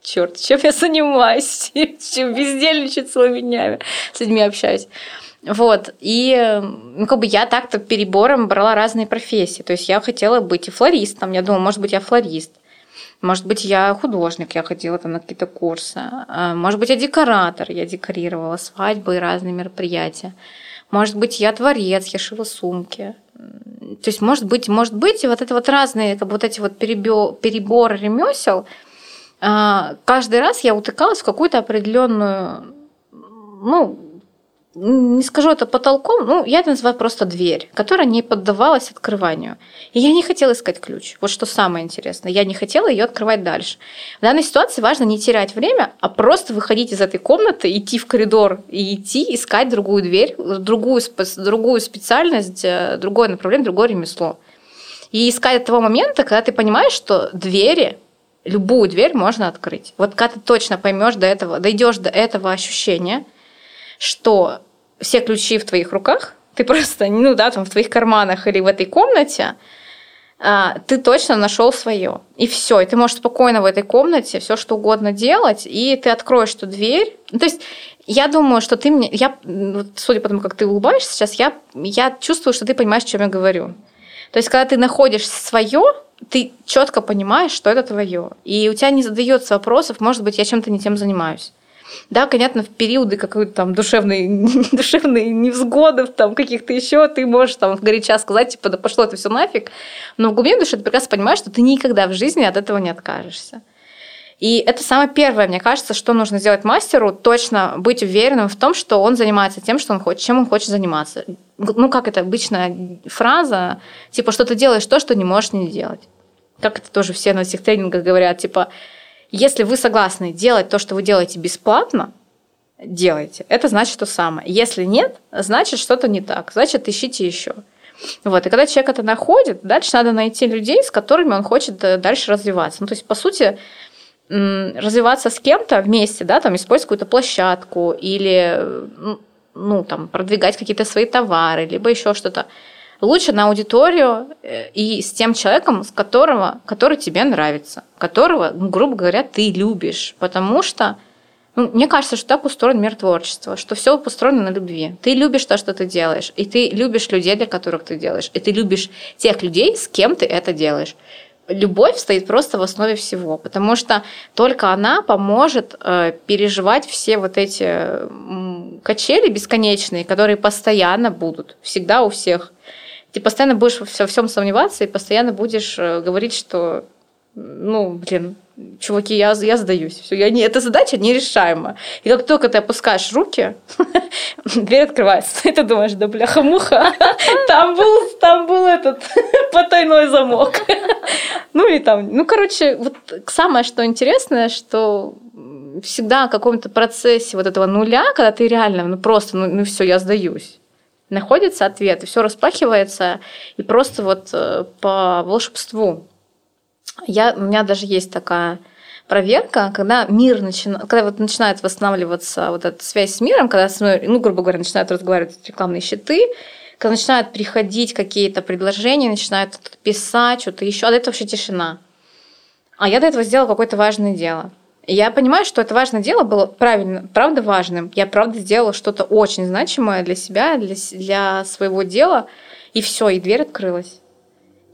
черт, чем я занимаюсь, чем бездельничать целыми днями, с людьми общаюсь. Вот, и ну, как бы я так-то перебором брала разные профессии. То есть я хотела быть и флористом, я думала, может быть, я флорист. Может быть, я художник, я ходила там на какие-то курсы. А, может быть, я декоратор, я декорировала свадьбы и разные мероприятия. Может быть, я творец, я шила сумки. То есть, может быть, может быть, и вот это вот разные, как бы вот эти вот переборы ремесел – а, каждый раз я утыкалась в какую-то определенную, ну, не скажу это потолком, ну, я это называю просто дверь, которая не поддавалась открыванию. И я не хотела искать ключ. Вот что самое интересное. Я не хотела ее открывать дальше. В данной ситуации важно не терять время, а просто выходить из этой комнаты, идти в коридор и идти искать другую дверь, другую, другую специальность, э, другое направление, другое ремесло. И искать того момента, когда ты понимаешь, что двери любую дверь можно открыть. Вот когда ты точно поймешь до этого, дойдешь до этого ощущения, что все ключи в твоих руках, ты просто, ну да, там в твоих карманах или в этой комнате, а, ты точно нашел свое. И все. И ты можешь спокойно в этой комнате все что угодно делать, и ты откроешь эту дверь. Ну, то есть я думаю, что ты мне, я, судя по тому, как ты улыбаешься сейчас, я, я чувствую, что ты понимаешь, о чем я говорю. То есть, когда ты находишь свое, ты четко понимаешь, что это твое. И у тебя не задается вопросов, может быть, я чем-то не тем занимаюсь. Да, понятно, в периоды какой-то там душевной, душевной невзгоды, там каких-то еще, ты можешь там горяча сказать, типа, да пошло это все нафиг. Но в глубине души ты прекрасно понимаешь, что ты никогда в жизни от этого не откажешься. И это самое первое, мне кажется, что нужно сделать мастеру, точно быть уверенным в том, что он занимается тем, что он хочет, чем он хочет заниматься. Ну, как это обычная фраза, типа, что ты делаешь то, что не можешь не делать. Как это тоже все на всех тренингах говорят, типа, если вы согласны делать то, что вы делаете бесплатно, делайте. Это значит то самое. Если нет, значит что-то не так. Значит, ищите еще. Вот. И когда человек это находит, дальше надо найти людей, с которыми он хочет э, дальше развиваться. Ну, то есть, по сути, развиваться с кем-то вместе, да, там использовать какую-то площадку или ну, там, продвигать какие-то свои товары, либо еще что-то. лучше на аудиторию э, и с тем человеком, с которого, который тебе нравится, которого, ну, грубо говоря, ты любишь. Потому что ну, мне кажется, что так устроен мир творчества, что все построено на любви. Ты любишь то, что ты делаешь, и ты любишь людей, для которых ты делаешь, и ты любишь тех людей, с кем ты это делаешь. Любовь стоит просто в основе всего, потому что только она поможет э, переживать все вот эти качели бесконечные, которые постоянно будут, всегда у всех. Ты постоянно будешь во всем сомневаться и постоянно будешь э, говорить, что, ну, блин, чуваки, я, я сдаюсь. Все, я не, эта задача нерешаема. И как только ты опускаешь руки, дверь открывается. И ты думаешь, да бляха-муха, там был, там был этот потайной замок. ну и там, ну короче, вот самое, что интересное, что всегда в каком-то процессе вот этого нуля, когда ты реально, ну просто, ну, ну все, я сдаюсь находится ответ, и все распахивается, и просто вот э, по волшебству я, у меня даже есть такая проверка, когда мир начинает, когда вот начинает восстанавливаться вот эта связь с миром, когда со мной, ну, грубо говоря, начинают разговаривать рекламные щиты, когда начинают приходить какие-то предложения, начинают писать, что-то еще, а этого вообще тишина. А я до этого сделала какое-то важное дело. И я понимаю, что это важное дело было правильно, правда важным. Я правда сделала что-то очень значимое для себя, для, для своего дела, и все, и дверь открылась.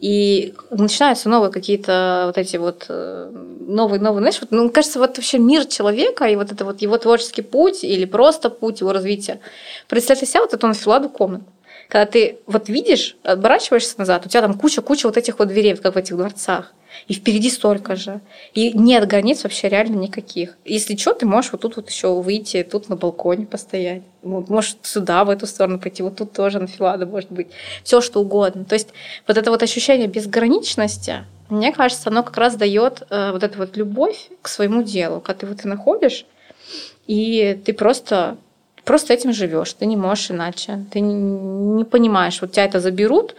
И начинаются новые какие-то вот эти вот э, новые, новые, знаешь, вот, ну, кажется, вот вообще мир человека и вот это вот его творческий путь или просто путь его развития. Представь себе вот эту анфиладу комнат. Когда ты вот видишь, оборачиваешься назад, у тебя там куча-куча вот этих вот дверей, как в этих дворцах и впереди столько же. И нет границ вообще реально никаких. Если что, ты можешь вот тут вот еще выйти, тут на балконе постоять. Вот, можешь сюда, в эту сторону пойти, вот тут тоже на филада может быть. Все что угодно. То есть вот это вот ощущение безграничности, мне кажется, оно как раз дает э, вот эту вот любовь к своему делу, когда ты вот и находишь, и ты просто просто этим живешь, ты не можешь иначе, ты не, не понимаешь, вот тебя это заберут,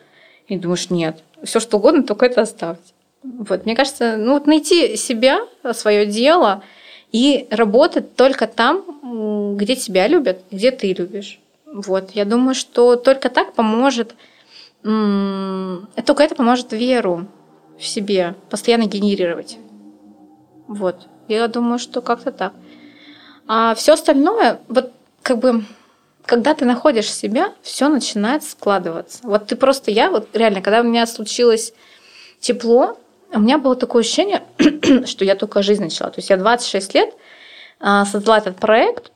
и думаешь, нет, все что угодно, только это оставьте. Вот, мне кажется, ну вот найти себя, свое дело и работать только там, где тебя любят, где ты любишь. Вот, я думаю, что только так поможет, только это поможет веру в себе постоянно генерировать. Вот, я думаю, что как-то так. А все остальное, вот как бы, когда ты находишь себя, все начинает складываться. Вот ты просто, я вот реально, когда у меня случилось тепло, у меня было такое ощущение, что я только жизнь начала. То есть я 26 лет а, создала этот проект,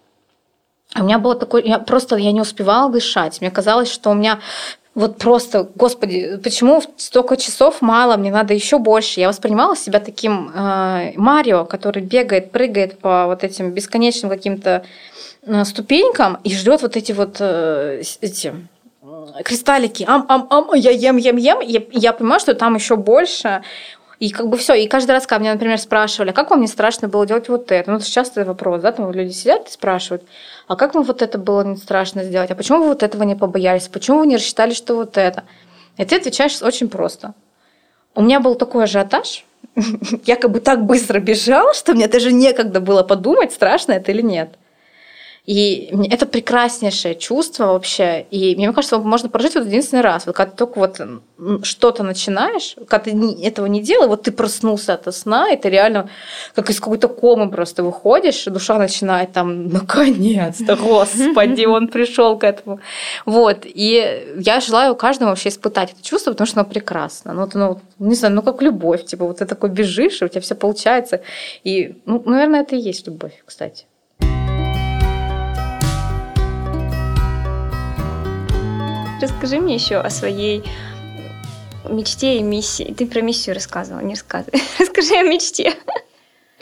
у меня было такое, я просто я не успевала дышать. Мне казалось, что у меня вот просто, господи, почему столько часов мало, мне надо еще больше. Я воспринимала себя таким э, Марио, который бегает, прыгает по вот этим бесконечным каким-то ступенькам и ждет вот эти вот э, эти кристаллики, ам, ам, ам, я ем, ем, ем, я, я понимаю, что там еще больше. И как бы все. И каждый раз, когда меня, например, спрашивали, «А как вам не страшно было делать вот это? Ну, это частый вопрос, да, там люди сидят и спрашивают, а как вам вот это было не страшно сделать? А почему вы вот этого не побоялись? Почему вы не рассчитали, что вот это? И ты отвечаешь очень просто. У меня был такой ажиотаж, я как бы так быстро бежал, что мне даже некогда было подумать, страшно это или нет. И это прекраснейшее чувство вообще. И мне кажется, можно прожить вот единственный раз. Вот когда ты только вот что-то начинаешь, когда ты этого не делал, вот ты проснулся от сна, и ты реально как из какой-то комы просто выходишь, душа начинает там, наконец-то, господи, он пришел к этому. Вот. И я желаю каждому вообще испытать это чувство, потому что оно прекрасно. Ну, вот оно, не знаю, ну как любовь. Типа вот ты такой бежишь, и у тебя все получается. И, ну, наверное, это и есть любовь, кстати. Расскажи мне еще о своей мечте и миссии. Ты про миссию рассказывала, не рассказывай. Расскажи о мечте.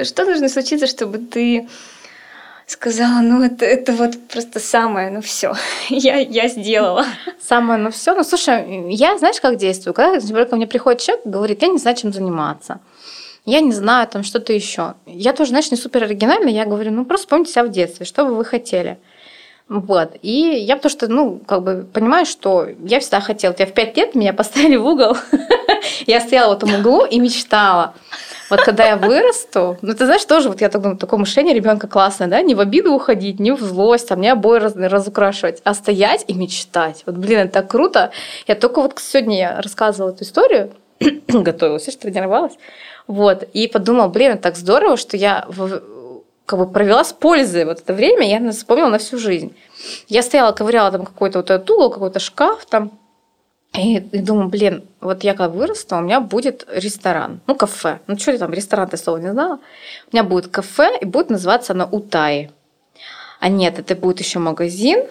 Что должно случиться, чтобы ты сказала, ну это, это вот просто самое, ну все, я, я сделала. Самое, ну все. Ну слушай, я знаешь, как действую? Когда, например, ко мне приходит человек говорит, я не знаю, чем заниматься. Я не знаю, там что-то еще. Я тоже, знаешь, не супер оригинально. Я говорю, ну просто вспомните себя в детстве, что бы вы хотели. Вот. И я потому что, ну, как бы понимаю, что я всегда хотела. Я в пять лет меня поставили в угол Я стояла в этом углу и мечтала. Вот когда я вырасту, ну ты знаешь, тоже вот я так думаю, такое мышление ребенка классное, да, не в обиду уходить, не в злость, там, не обои раз, разукрашивать, а стоять и мечтать. Вот, блин, это так круто. Я только вот сегодня я рассказывала эту историю, готовилась, я тренировалась, вот, и подумала, блин, это так здорово, что я как бы провела с пользой вот это время, я вспомнила на всю жизнь. Я стояла, ковыряла там какой-то вот этот угол, какой-то шкаф там, и, и думаю, блин, вот я когда вырасту, у меня будет ресторан, ну, кафе. Ну, что там, ресторан, ты слова не знала. У меня будет кафе, и будет называться оно Утай. А нет, это будет еще магазин,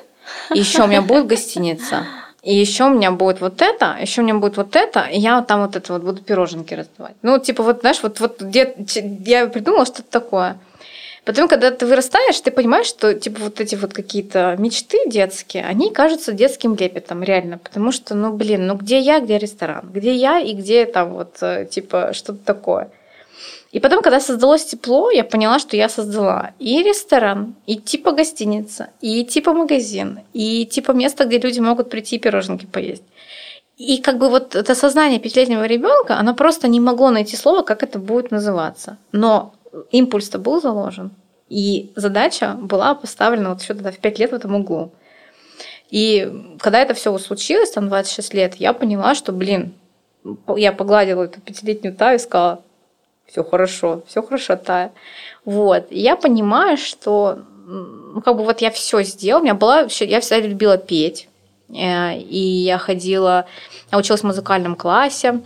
и еще у меня будет гостиница. И еще у меня будет вот это, еще у меня будет вот это, и я вот там вот это вот буду пироженки раздавать. Ну, типа, вот, знаешь, вот, вот где, я придумала что-то такое. Потом, когда ты вырастаешь, ты понимаешь, что типа вот эти вот какие-то мечты детские, они кажутся детским лепетом, реально. Потому что, ну, блин, ну где я, где ресторан? Где я и где там вот, э, типа, что-то такое? И потом, когда создалось тепло, я поняла, что я создала и ресторан, и типа гостиница, и типа магазин, и типа место, где люди могут прийти и пироженки поесть. И как бы вот это сознание пятилетнего ребенка, оно просто не могло найти слово, как это будет называться. Но импульс-то был заложен. И задача была поставлена вот еще тогда в 5 лет в этом углу. И когда это все случилось, там 26 лет, я поняла, что, блин, я погладила эту пятилетнюю Таю и сказала, все хорошо, все хорошо, Тая. Вот. И я понимаю, что ну, как бы вот я все сделала. У меня была, я всегда любила петь. Э, и я ходила, я училась в музыкальном классе,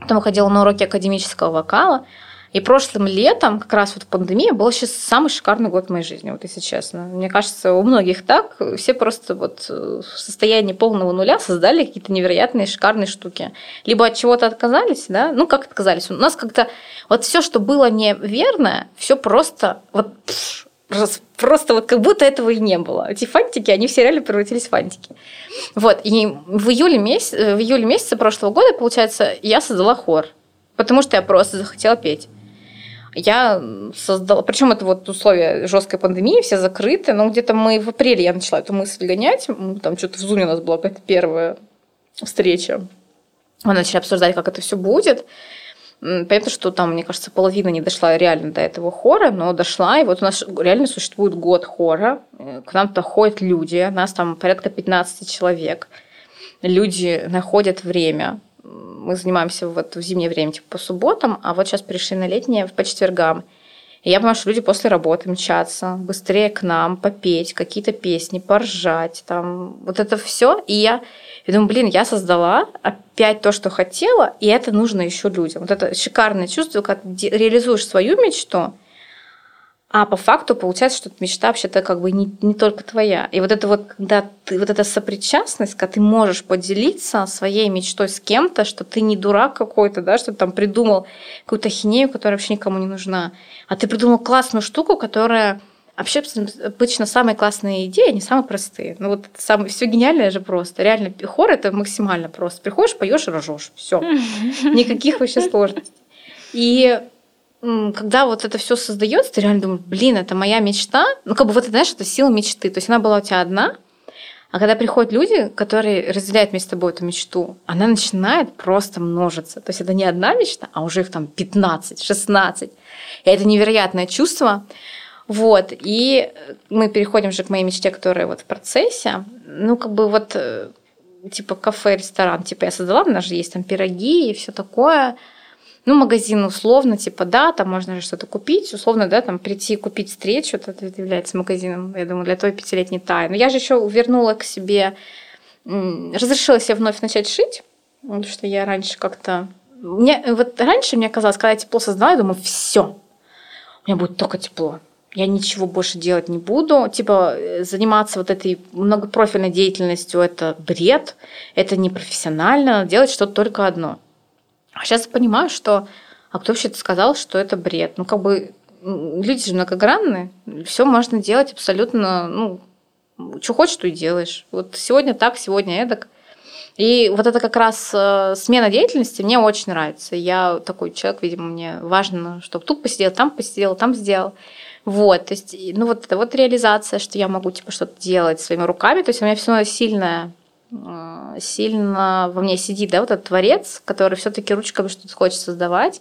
потом ходила на уроки академического вокала. И прошлым летом, как раз вот пандемия, был сейчас самый шикарный год в моей жизни, вот если честно. Мне кажется, у многих так. Все просто вот в состоянии полного нуля создали какие-то невероятные шикарные штуки. Либо от чего-то отказались, да, ну как отказались. У нас как-то вот все, что было неверное, все просто вот просто вот как будто этого и не было. Эти фантики, они все реально превратились в фантики. Вот, и в июле, месяц, в июле месяце прошлого года, получается, я создала хор, потому что я просто захотела петь я создала, причем это вот условия жесткой пандемии, все закрыты, но где-то мы в апреле я начала эту мысль гонять, там что-то в Зуме у нас была какая-то первая встреча, мы начали обсуждать, как это все будет. Понятно, что там, мне кажется, половина не дошла реально до этого хора, но дошла, и вот у нас реально существует год хора, к нам-то ходят люди, нас там порядка 15 человек. Люди находят время, мы занимаемся вот в зимнее время типа по субботам, а вот сейчас перешли на летнее по четвергам. И я понимаю, что люди после работы мчатся быстрее к нам, попеть какие-то песни, поржать, там, вот это все. И я, я думаю, блин, я создала опять то, что хотела, и это нужно еще людям. Вот это шикарное чувство, ты реализуешь свою мечту, а по факту получается, что мечта вообще-то как бы не, не только твоя. И вот это вот, когда ты, вот эта сопричастность, когда ты можешь поделиться своей мечтой с кем-то, что ты не дурак какой-то, да, что ты там придумал какую-то хинею, которая вообще никому не нужна, а ты придумал классную штуку, которая Вообще, обычно самые классные идеи, они самые простые. Ну вот самое, все гениальное же просто. Реально, хор это максимально просто. Приходишь, поешь, рожешь. Все. Никаких вообще сложностей. И когда вот это все создается, ты реально думаешь, блин, это моя мечта. Ну, как бы вот, знаешь, это сила мечты. То есть она была у тебя одна, а когда приходят люди, которые разделяют вместе с тобой эту мечту, она начинает просто множиться. То есть это не одна мечта, а уже их там 15, 16. И это невероятное чувство. Вот. И мы переходим же к моей мечте, которая вот в процессе. Ну, как бы вот э, типа кафе, ресторан, типа я создала, у нас же есть там пироги и все такое – ну, магазин условно, типа, да, там можно же что-то купить, условно, да, там прийти купить встречу, это является магазином, я думаю, для той пятилетней Таи. Но я же еще вернула к себе, разрешила себе вновь начать шить, потому что я раньше как-то... Мне, вот раньше мне казалось, когда я тепло создала, я думаю, все, у меня будет только тепло. Я ничего больше делать не буду. Типа заниматься вот этой многопрофильной деятельностью – это бред, это непрофессионально. Делать что-то только одно – а сейчас я понимаю, что а кто вообще сказал, что это бред? Ну, как бы люди же многогранные, все можно делать абсолютно, ну, что хочешь, то и делаешь. Вот сегодня так, сегодня эдак. И вот это как раз э, смена деятельности мне очень нравится. Я такой человек, видимо, мне важно, чтобы тут посидел, там посидел, там сделал. Вот, то есть, ну вот это вот реализация, что я могу типа что-то делать своими руками, то есть у меня все сильная сильно во мне сидит, да, вот этот творец, который все-таки ручками что-то хочет создавать.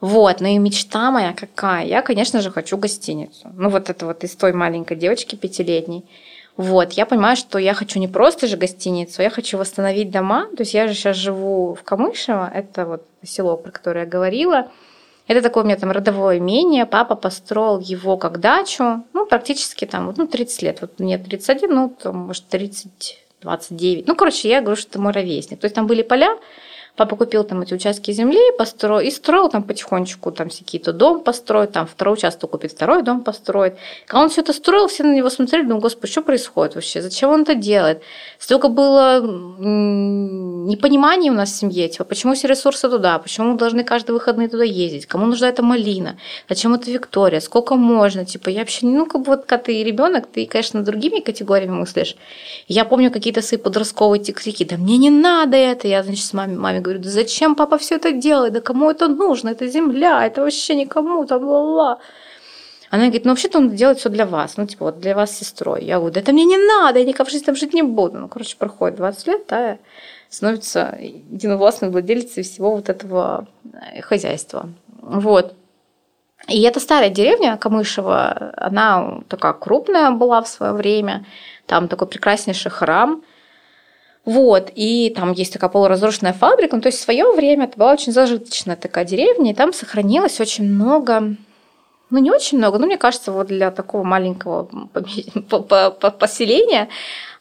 Вот, ну и мечта моя какая? Я, конечно же, хочу гостиницу. Ну вот это вот из той маленькой девочки пятилетней. Вот, я понимаю, что я хочу не просто же гостиницу, я хочу восстановить дома. То есть я же сейчас живу в Камышево, это вот село, про которое я говорила. Это такое у меня там родовое имение. Папа построил его как дачу, ну, практически там, ну, 30 лет. Вот мне 31, ну, там, может, 30, 29. Ну, короче, я говорю, что это мой ровесник. То есть там были поля, Папа купил там эти участки земли построил, и строил там потихонечку, там какие-то дом построить, там второй участок купит, второй дом построить. Когда он все это строил, все на него смотрели, думали, господи, что происходит вообще, зачем он это делает? Столько было непонимания у нас в семье, типа, почему все ресурсы туда, почему мы должны каждые выходные туда ездить, кому нужна эта малина, зачем это Виктория, сколько можно, типа, я вообще, ну, как бы вот, когда ты ребенок, ты, конечно, другими категориями мыслишь. Я помню какие-то свои подростковые крики, да мне не надо это, я, значит, с мамой, маме говорю, да зачем папа все это делает, да кому это нужно, это земля, это вообще никому, там, ла-ла. Она говорит, ну вообще-то он делает все для вас, ну типа вот для вас с сестрой. Я говорю, да это мне не надо, я никак в жизни там жить не буду. Ну, короче, проходит 20 лет, да, становится единовластной владелицей всего вот этого э, хозяйства. Вот. И это старая деревня Камышева, она такая крупная была в свое время, там такой прекраснейший храм – вот, и там есть такая полуразрушенная фабрика. Ну, то есть в свое время это была очень зажиточная такая деревня, и там сохранилось очень много ну, не очень много, но мне кажется, вот для такого маленького поселения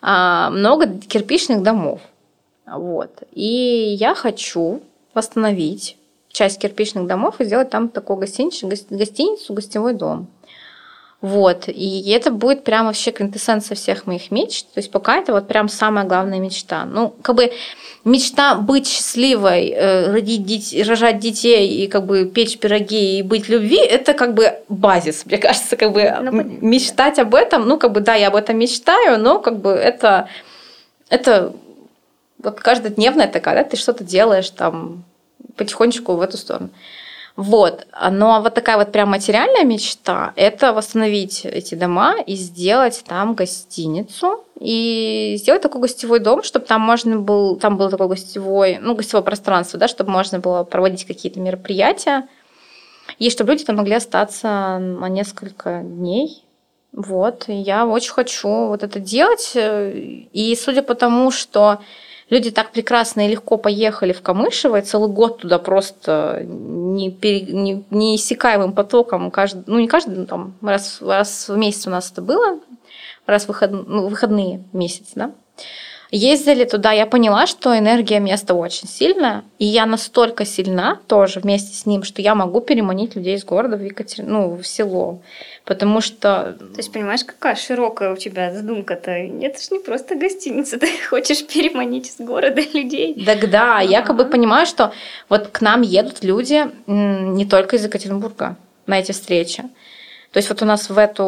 а, много кирпичных домов. Вот. И я хочу восстановить часть кирпичных домов и сделать там такую гостиницу, гостиницу гостевой дом. Вот. И это будет прям вообще квинтэссенция всех моих мечт. То есть пока это вот прям самая главная мечта. Ну, как бы мечта быть счастливой, э, родить детей, рожать детей и как бы печь пироги и быть любви, это как бы базис, мне кажется, как бы ну, мечтать об этом, ну, как бы, да, я об этом мечтаю, но как бы это, это вот каждодневная такая, да, ты что-то делаешь там потихонечку в эту сторону. Вот. Но вот такая вот прям материальная мечта – это восстановить эти дома и сделать там гостиницу, и сделать такой гостевой дом, чтобы там можно был, там было такое гостевое, ну, гостевое пространство, да, чтобы можно было проводить какие-то мероприятия, и чтобы люди там могли остаться на несколько дней. Вот, и я очень хочу вот это делать. И судя по тому, что Люди так прекрасно и легко поехали в Камышево, и целый год туда просто не, пере, не, неиссякаемым потоком, каждый, ну не каждый, ну, там, раз, раз в месяц у нас это было, раз в выход, ну, выходные месяц, да, Ездили туда, я поняла, что энергия места очень сильная, и я настолько сильна тоже вместе с ним, что я могу переманить людей из города в Екатер... ну, в село. Потому что... То есть, понимаешь, какая широкая у тебя задумка-то? Это ж не просто гостиница, ты хочешь переманить из города людей. Так да, ага. я как бы понимаю, что вот к нам едут люди не только из Екатеринбурга на эти встречи. То есть вот у нас в эту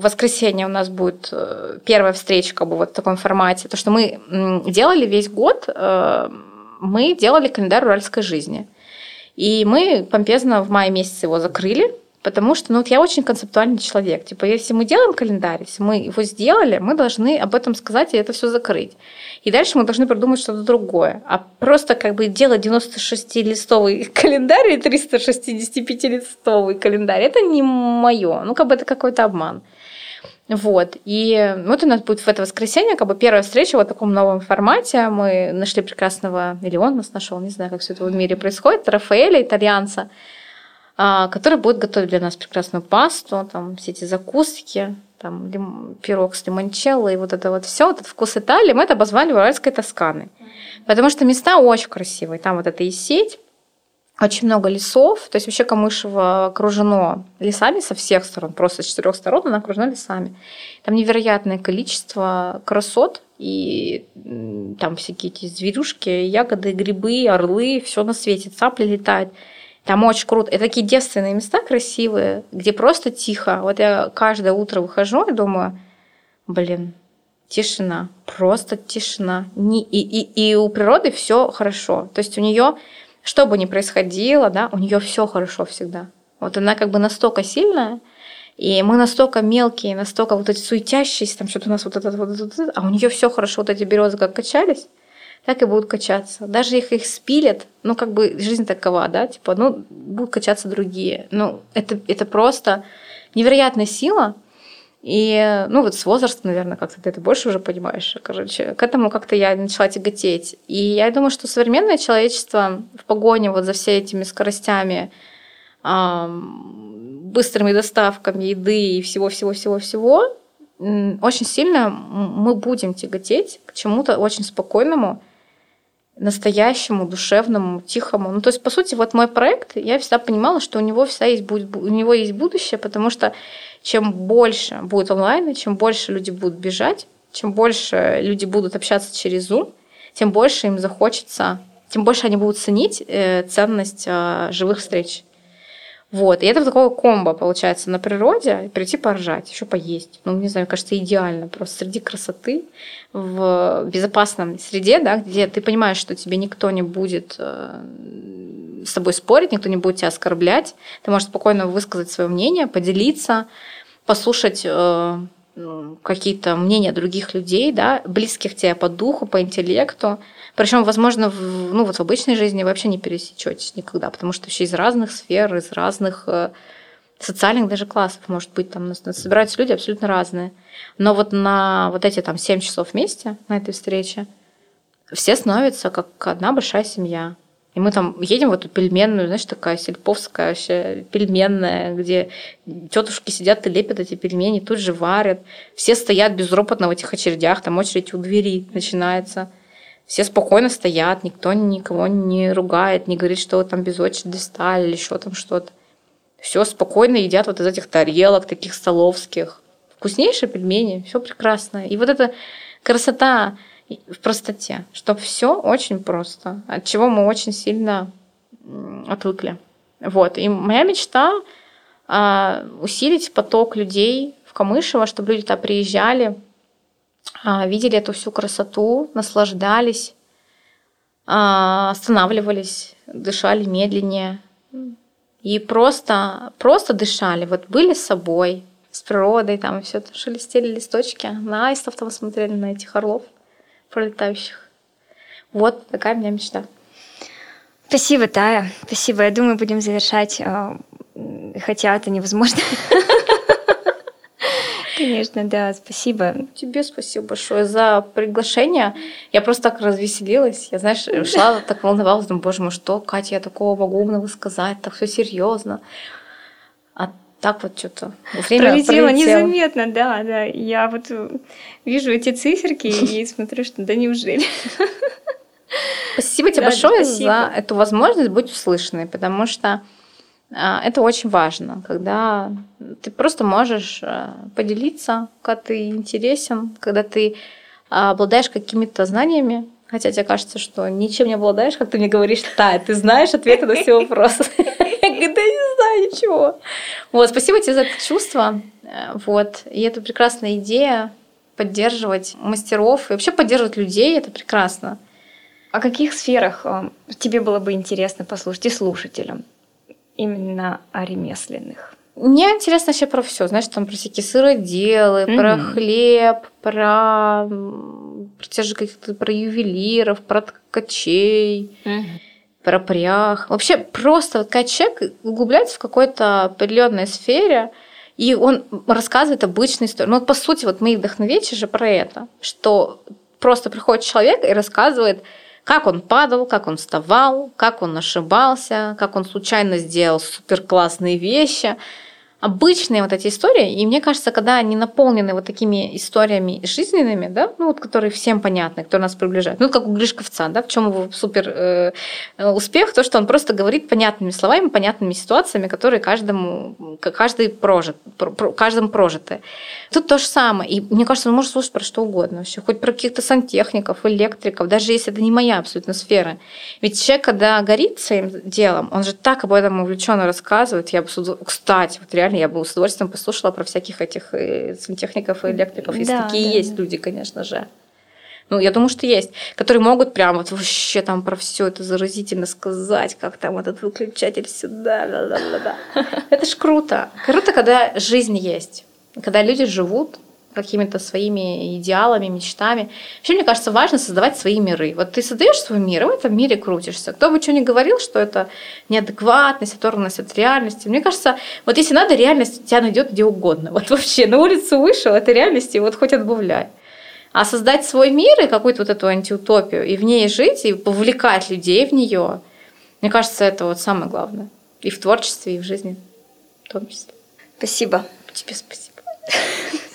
воскресенье у нас будет э, первая встреча как бы вот в таком формате. То, что мы делали весь год, э, мы делали календарь уральской жизни. И мы помпезно в мае месяце его закрыли, Потому что ну, вот я очень концептуальный человек. Типа, если мы делаем календарь, если мы его сделали, мы должны об этом сказать и это все закрыть. И дальше мы должны придумать что-то другое. А просто как бы делать 96-листовый календарь или 365-листовый календарь, это не мое. Ну, как бы это какой-то обман. Вот. И вот у нас будет в это воскресенье как бы первая встреча в таком новом формате. Мы нашли прекрасного, или он нас нашел, не знаю, как все это в мире происходит, Рафаэля, итальянца, который будет готовить для нас прекрасную пасту, там все эти закуски, там лим, пирог с лимончелло и вот это вот все, этот вкус Италии, мы это обозвали уральской Тосканы. Потому что места очень красивые. Там вот эта и сеть, очень много лесов, то есть вообще Камышево окружено лесами со всех сторон, просто с четырех сторон оно окружено лесами. Там невероятное количество красот, и там всякие эти зверюшки, ягоды, грибы, орлы, все на свете, цапли летают. Там очень круто. Это такие девственные места красивые, где просто тихо. Вот я каждое утро выхожу и думаю, блин, тишина, просто тишина. И, и, и у природы все хорошо. То есть у нее, что бы ни происходило, да, у нее все хорошо всегда. Вот она как бы настолько сильная, И мы настолько мелкие, настолько вот эти суетящиеся, там что-то у нас вот это, вот это, а у нее все хорошо, вот эти березы как качались, так и будут качаться. Даже их их спилят, ну как бы жизнь такова, да, типа, ну будут качаться другие. Ну это, это просто невероятная сила, и, ну, вот с возрастом, наверное, как-то ты это больше уже понимаешь. Короче, к этому как-то я начала тяготеть. И я думаю, что современное человечество в погоне вот за все этими скоростями, быстрыми доставками еды и всего-всего-всего-всего, очень сильно мы будем тяготеть к чему-то очень спокойному, настоящему, душевному, тихому. Ну, то есть, по сути, вот мой проект, я всегда понимала, что у него вся есть, у него есть будущее, потому что чем больше будет онлайна, чем больше люди будут бежать, чем больше люди будут общаться через Zoom, тем больше им захочется, тем больше они будут ценить э, ценность э, живых встреч. Вот. И это такое комбо получается на природе, прийти поржать, еще поесть. Ну, не знаю, кажется, идеально. Просто среди красоты, в безопасном среде, да, где ты понимаешь, что тебе никто не будет э, с тобой спорить, никто не будет тебя оскорблять. Ты можешь спокойно высказать свое мнение, поделиться, послушать э, какие-то мнения других людей, да, близких тебе по духу, по интеллекту. Причем, возможно, в, ну вот в обычной жизни вообще не пересечетесь никогда, потому что вообще из разных сфер, из разных э, социальных даже классов, может быть, там собираются люди абсолютно разные. Но вот на вот эти там 7 часов вместе, на этой встрече, все становятся как одна большая семья. И мы там едем в эту пельменную, знаешь, такая сельповская вообще пельменная, где тетушки сидят и лепят эти пельмени, тут же варят. Все стоят безропотно в этих очередях, там очередь у двери начинается. Все спокойно стоят, никто никого не ругает, не говорит, что там без очереди стали или еще там что-то. Все спокойно едят вот из этих тарелок, таких столовских. Вкуснейшие пельмени, все прекрасно. И вот эта красота в простоте, что все очень просто, от чего мы очень сильно отвыкли. Вот. И моя мечта а, усилить поток людей в Камышево, чтобы люди туда приезжали, видели эту всю красоту, наслаждались, а, останавливались, дышали медленнее и просто, просто дышали, вот были с собой, с природой, там все шелестели листочки, на аистов там смотрели, на этих орлов пролетающих. Вот такая у меня мечта. Спасибо, Тая. Спасибо. Я думаю, будем завершать, а, хотя это невозможно. Конечно, да, спасибо. Тебе спасибо большое за приглашение. Я просто так развеселилась. Я, знаешь, шла, так волновалась, думаю, боже мой, что, Катя, я такого могу умного сказать, так все серьезно. А так вот что-то время пролетело, пролетело незаметно, да, да. Я вот вижу эти циферки и смотрю, что да неужели. Спасибо тебе большое за эту возможность быть услышанной, потому что это очень важно, когда ты просто можешь а, поделиться, когда ты интересен, когда ты а, обладаешь какими-то знаниями, хотя тебе кажется, что ничем не обладаешь, как ты мне говоришь, да, ты знаешь ответы на все вопросы. Я говорю, да не знаю ничего. Вот, спасибо тебе за это чувство. Вот, и это прекрасная идея поддерживать мастеров и вообще поддерживать людей, это прекрасно. О каких сферах тебе было бы интересно послушать и слушателям? Именно о ремесленных? Мне интересно вообще про все, знаешь, там про всякие сыроделы, mm-hmm. про хлеб, про, про те же каких-то про ювелиров, про ткачей, mm-hmm. про прях. Вообще просто вот когда человек углубляется в какой-то определенной сфере, и он рассказывает обычные истории. Ну, вот по сути, вот мои вдохновения же про это, что просто приходит человек и рассказывает как он падал, как он вставал, как он ошибался, как он случайно сделал супер классные вещи обычные вот эти истории, и мне кажется, когда они наполнены вот такими историями жизненными, да, ну вот которые всем понятны, которые нас приближают, ну как у Гришковца, да, в чем его супер э, успех, то, что он просто говорит понятными словами, понятными ситуациями, которые каждому, каждый прожит, про, каждым прожиты. Тут то же самое, и мне кажется, он может слушать про что угодно вообще, хоть про каких-то сантехников, электриков, даже если это не моя абсолютно сфера. Ведь человек, когда горит своим делом, он же так об этом увлеченно рассказывает, я бы, кстати, вот реально я бы с удовольствием послушала про всяких этих э, сантехников и электриков, если да, такие да, есть да. люди, конечно же. Ну, я думаю, что есть, которые могут прям вот вообще там про все это заразительно сказать, как там этот выключатель сюда, да, да, да, да. Это ж круто. Круто, когда жизнь есть, когда люди живут какими-то своими идеалами, мечтами. Вообще, мне кажется, важно создавать свои миры. Вот ты создаешь свой мир, и в этом мире крутишься. Кто бы что ни говорил, что это неадекватность, оторванность от реальности. Мне кажется, вот если надо, реальность тебя найдет где угодно. Вот вообще на улицу вышел, это реальность, и вот хоть отбавляй. А создать свой мир и какую-то вот эту антиутопию, и в ней жить, и повлекать людей в нее, мне кажется, это вот самое главное. И в творчестве, и в жизни в том числе. Спасибо. Тебе спасибо.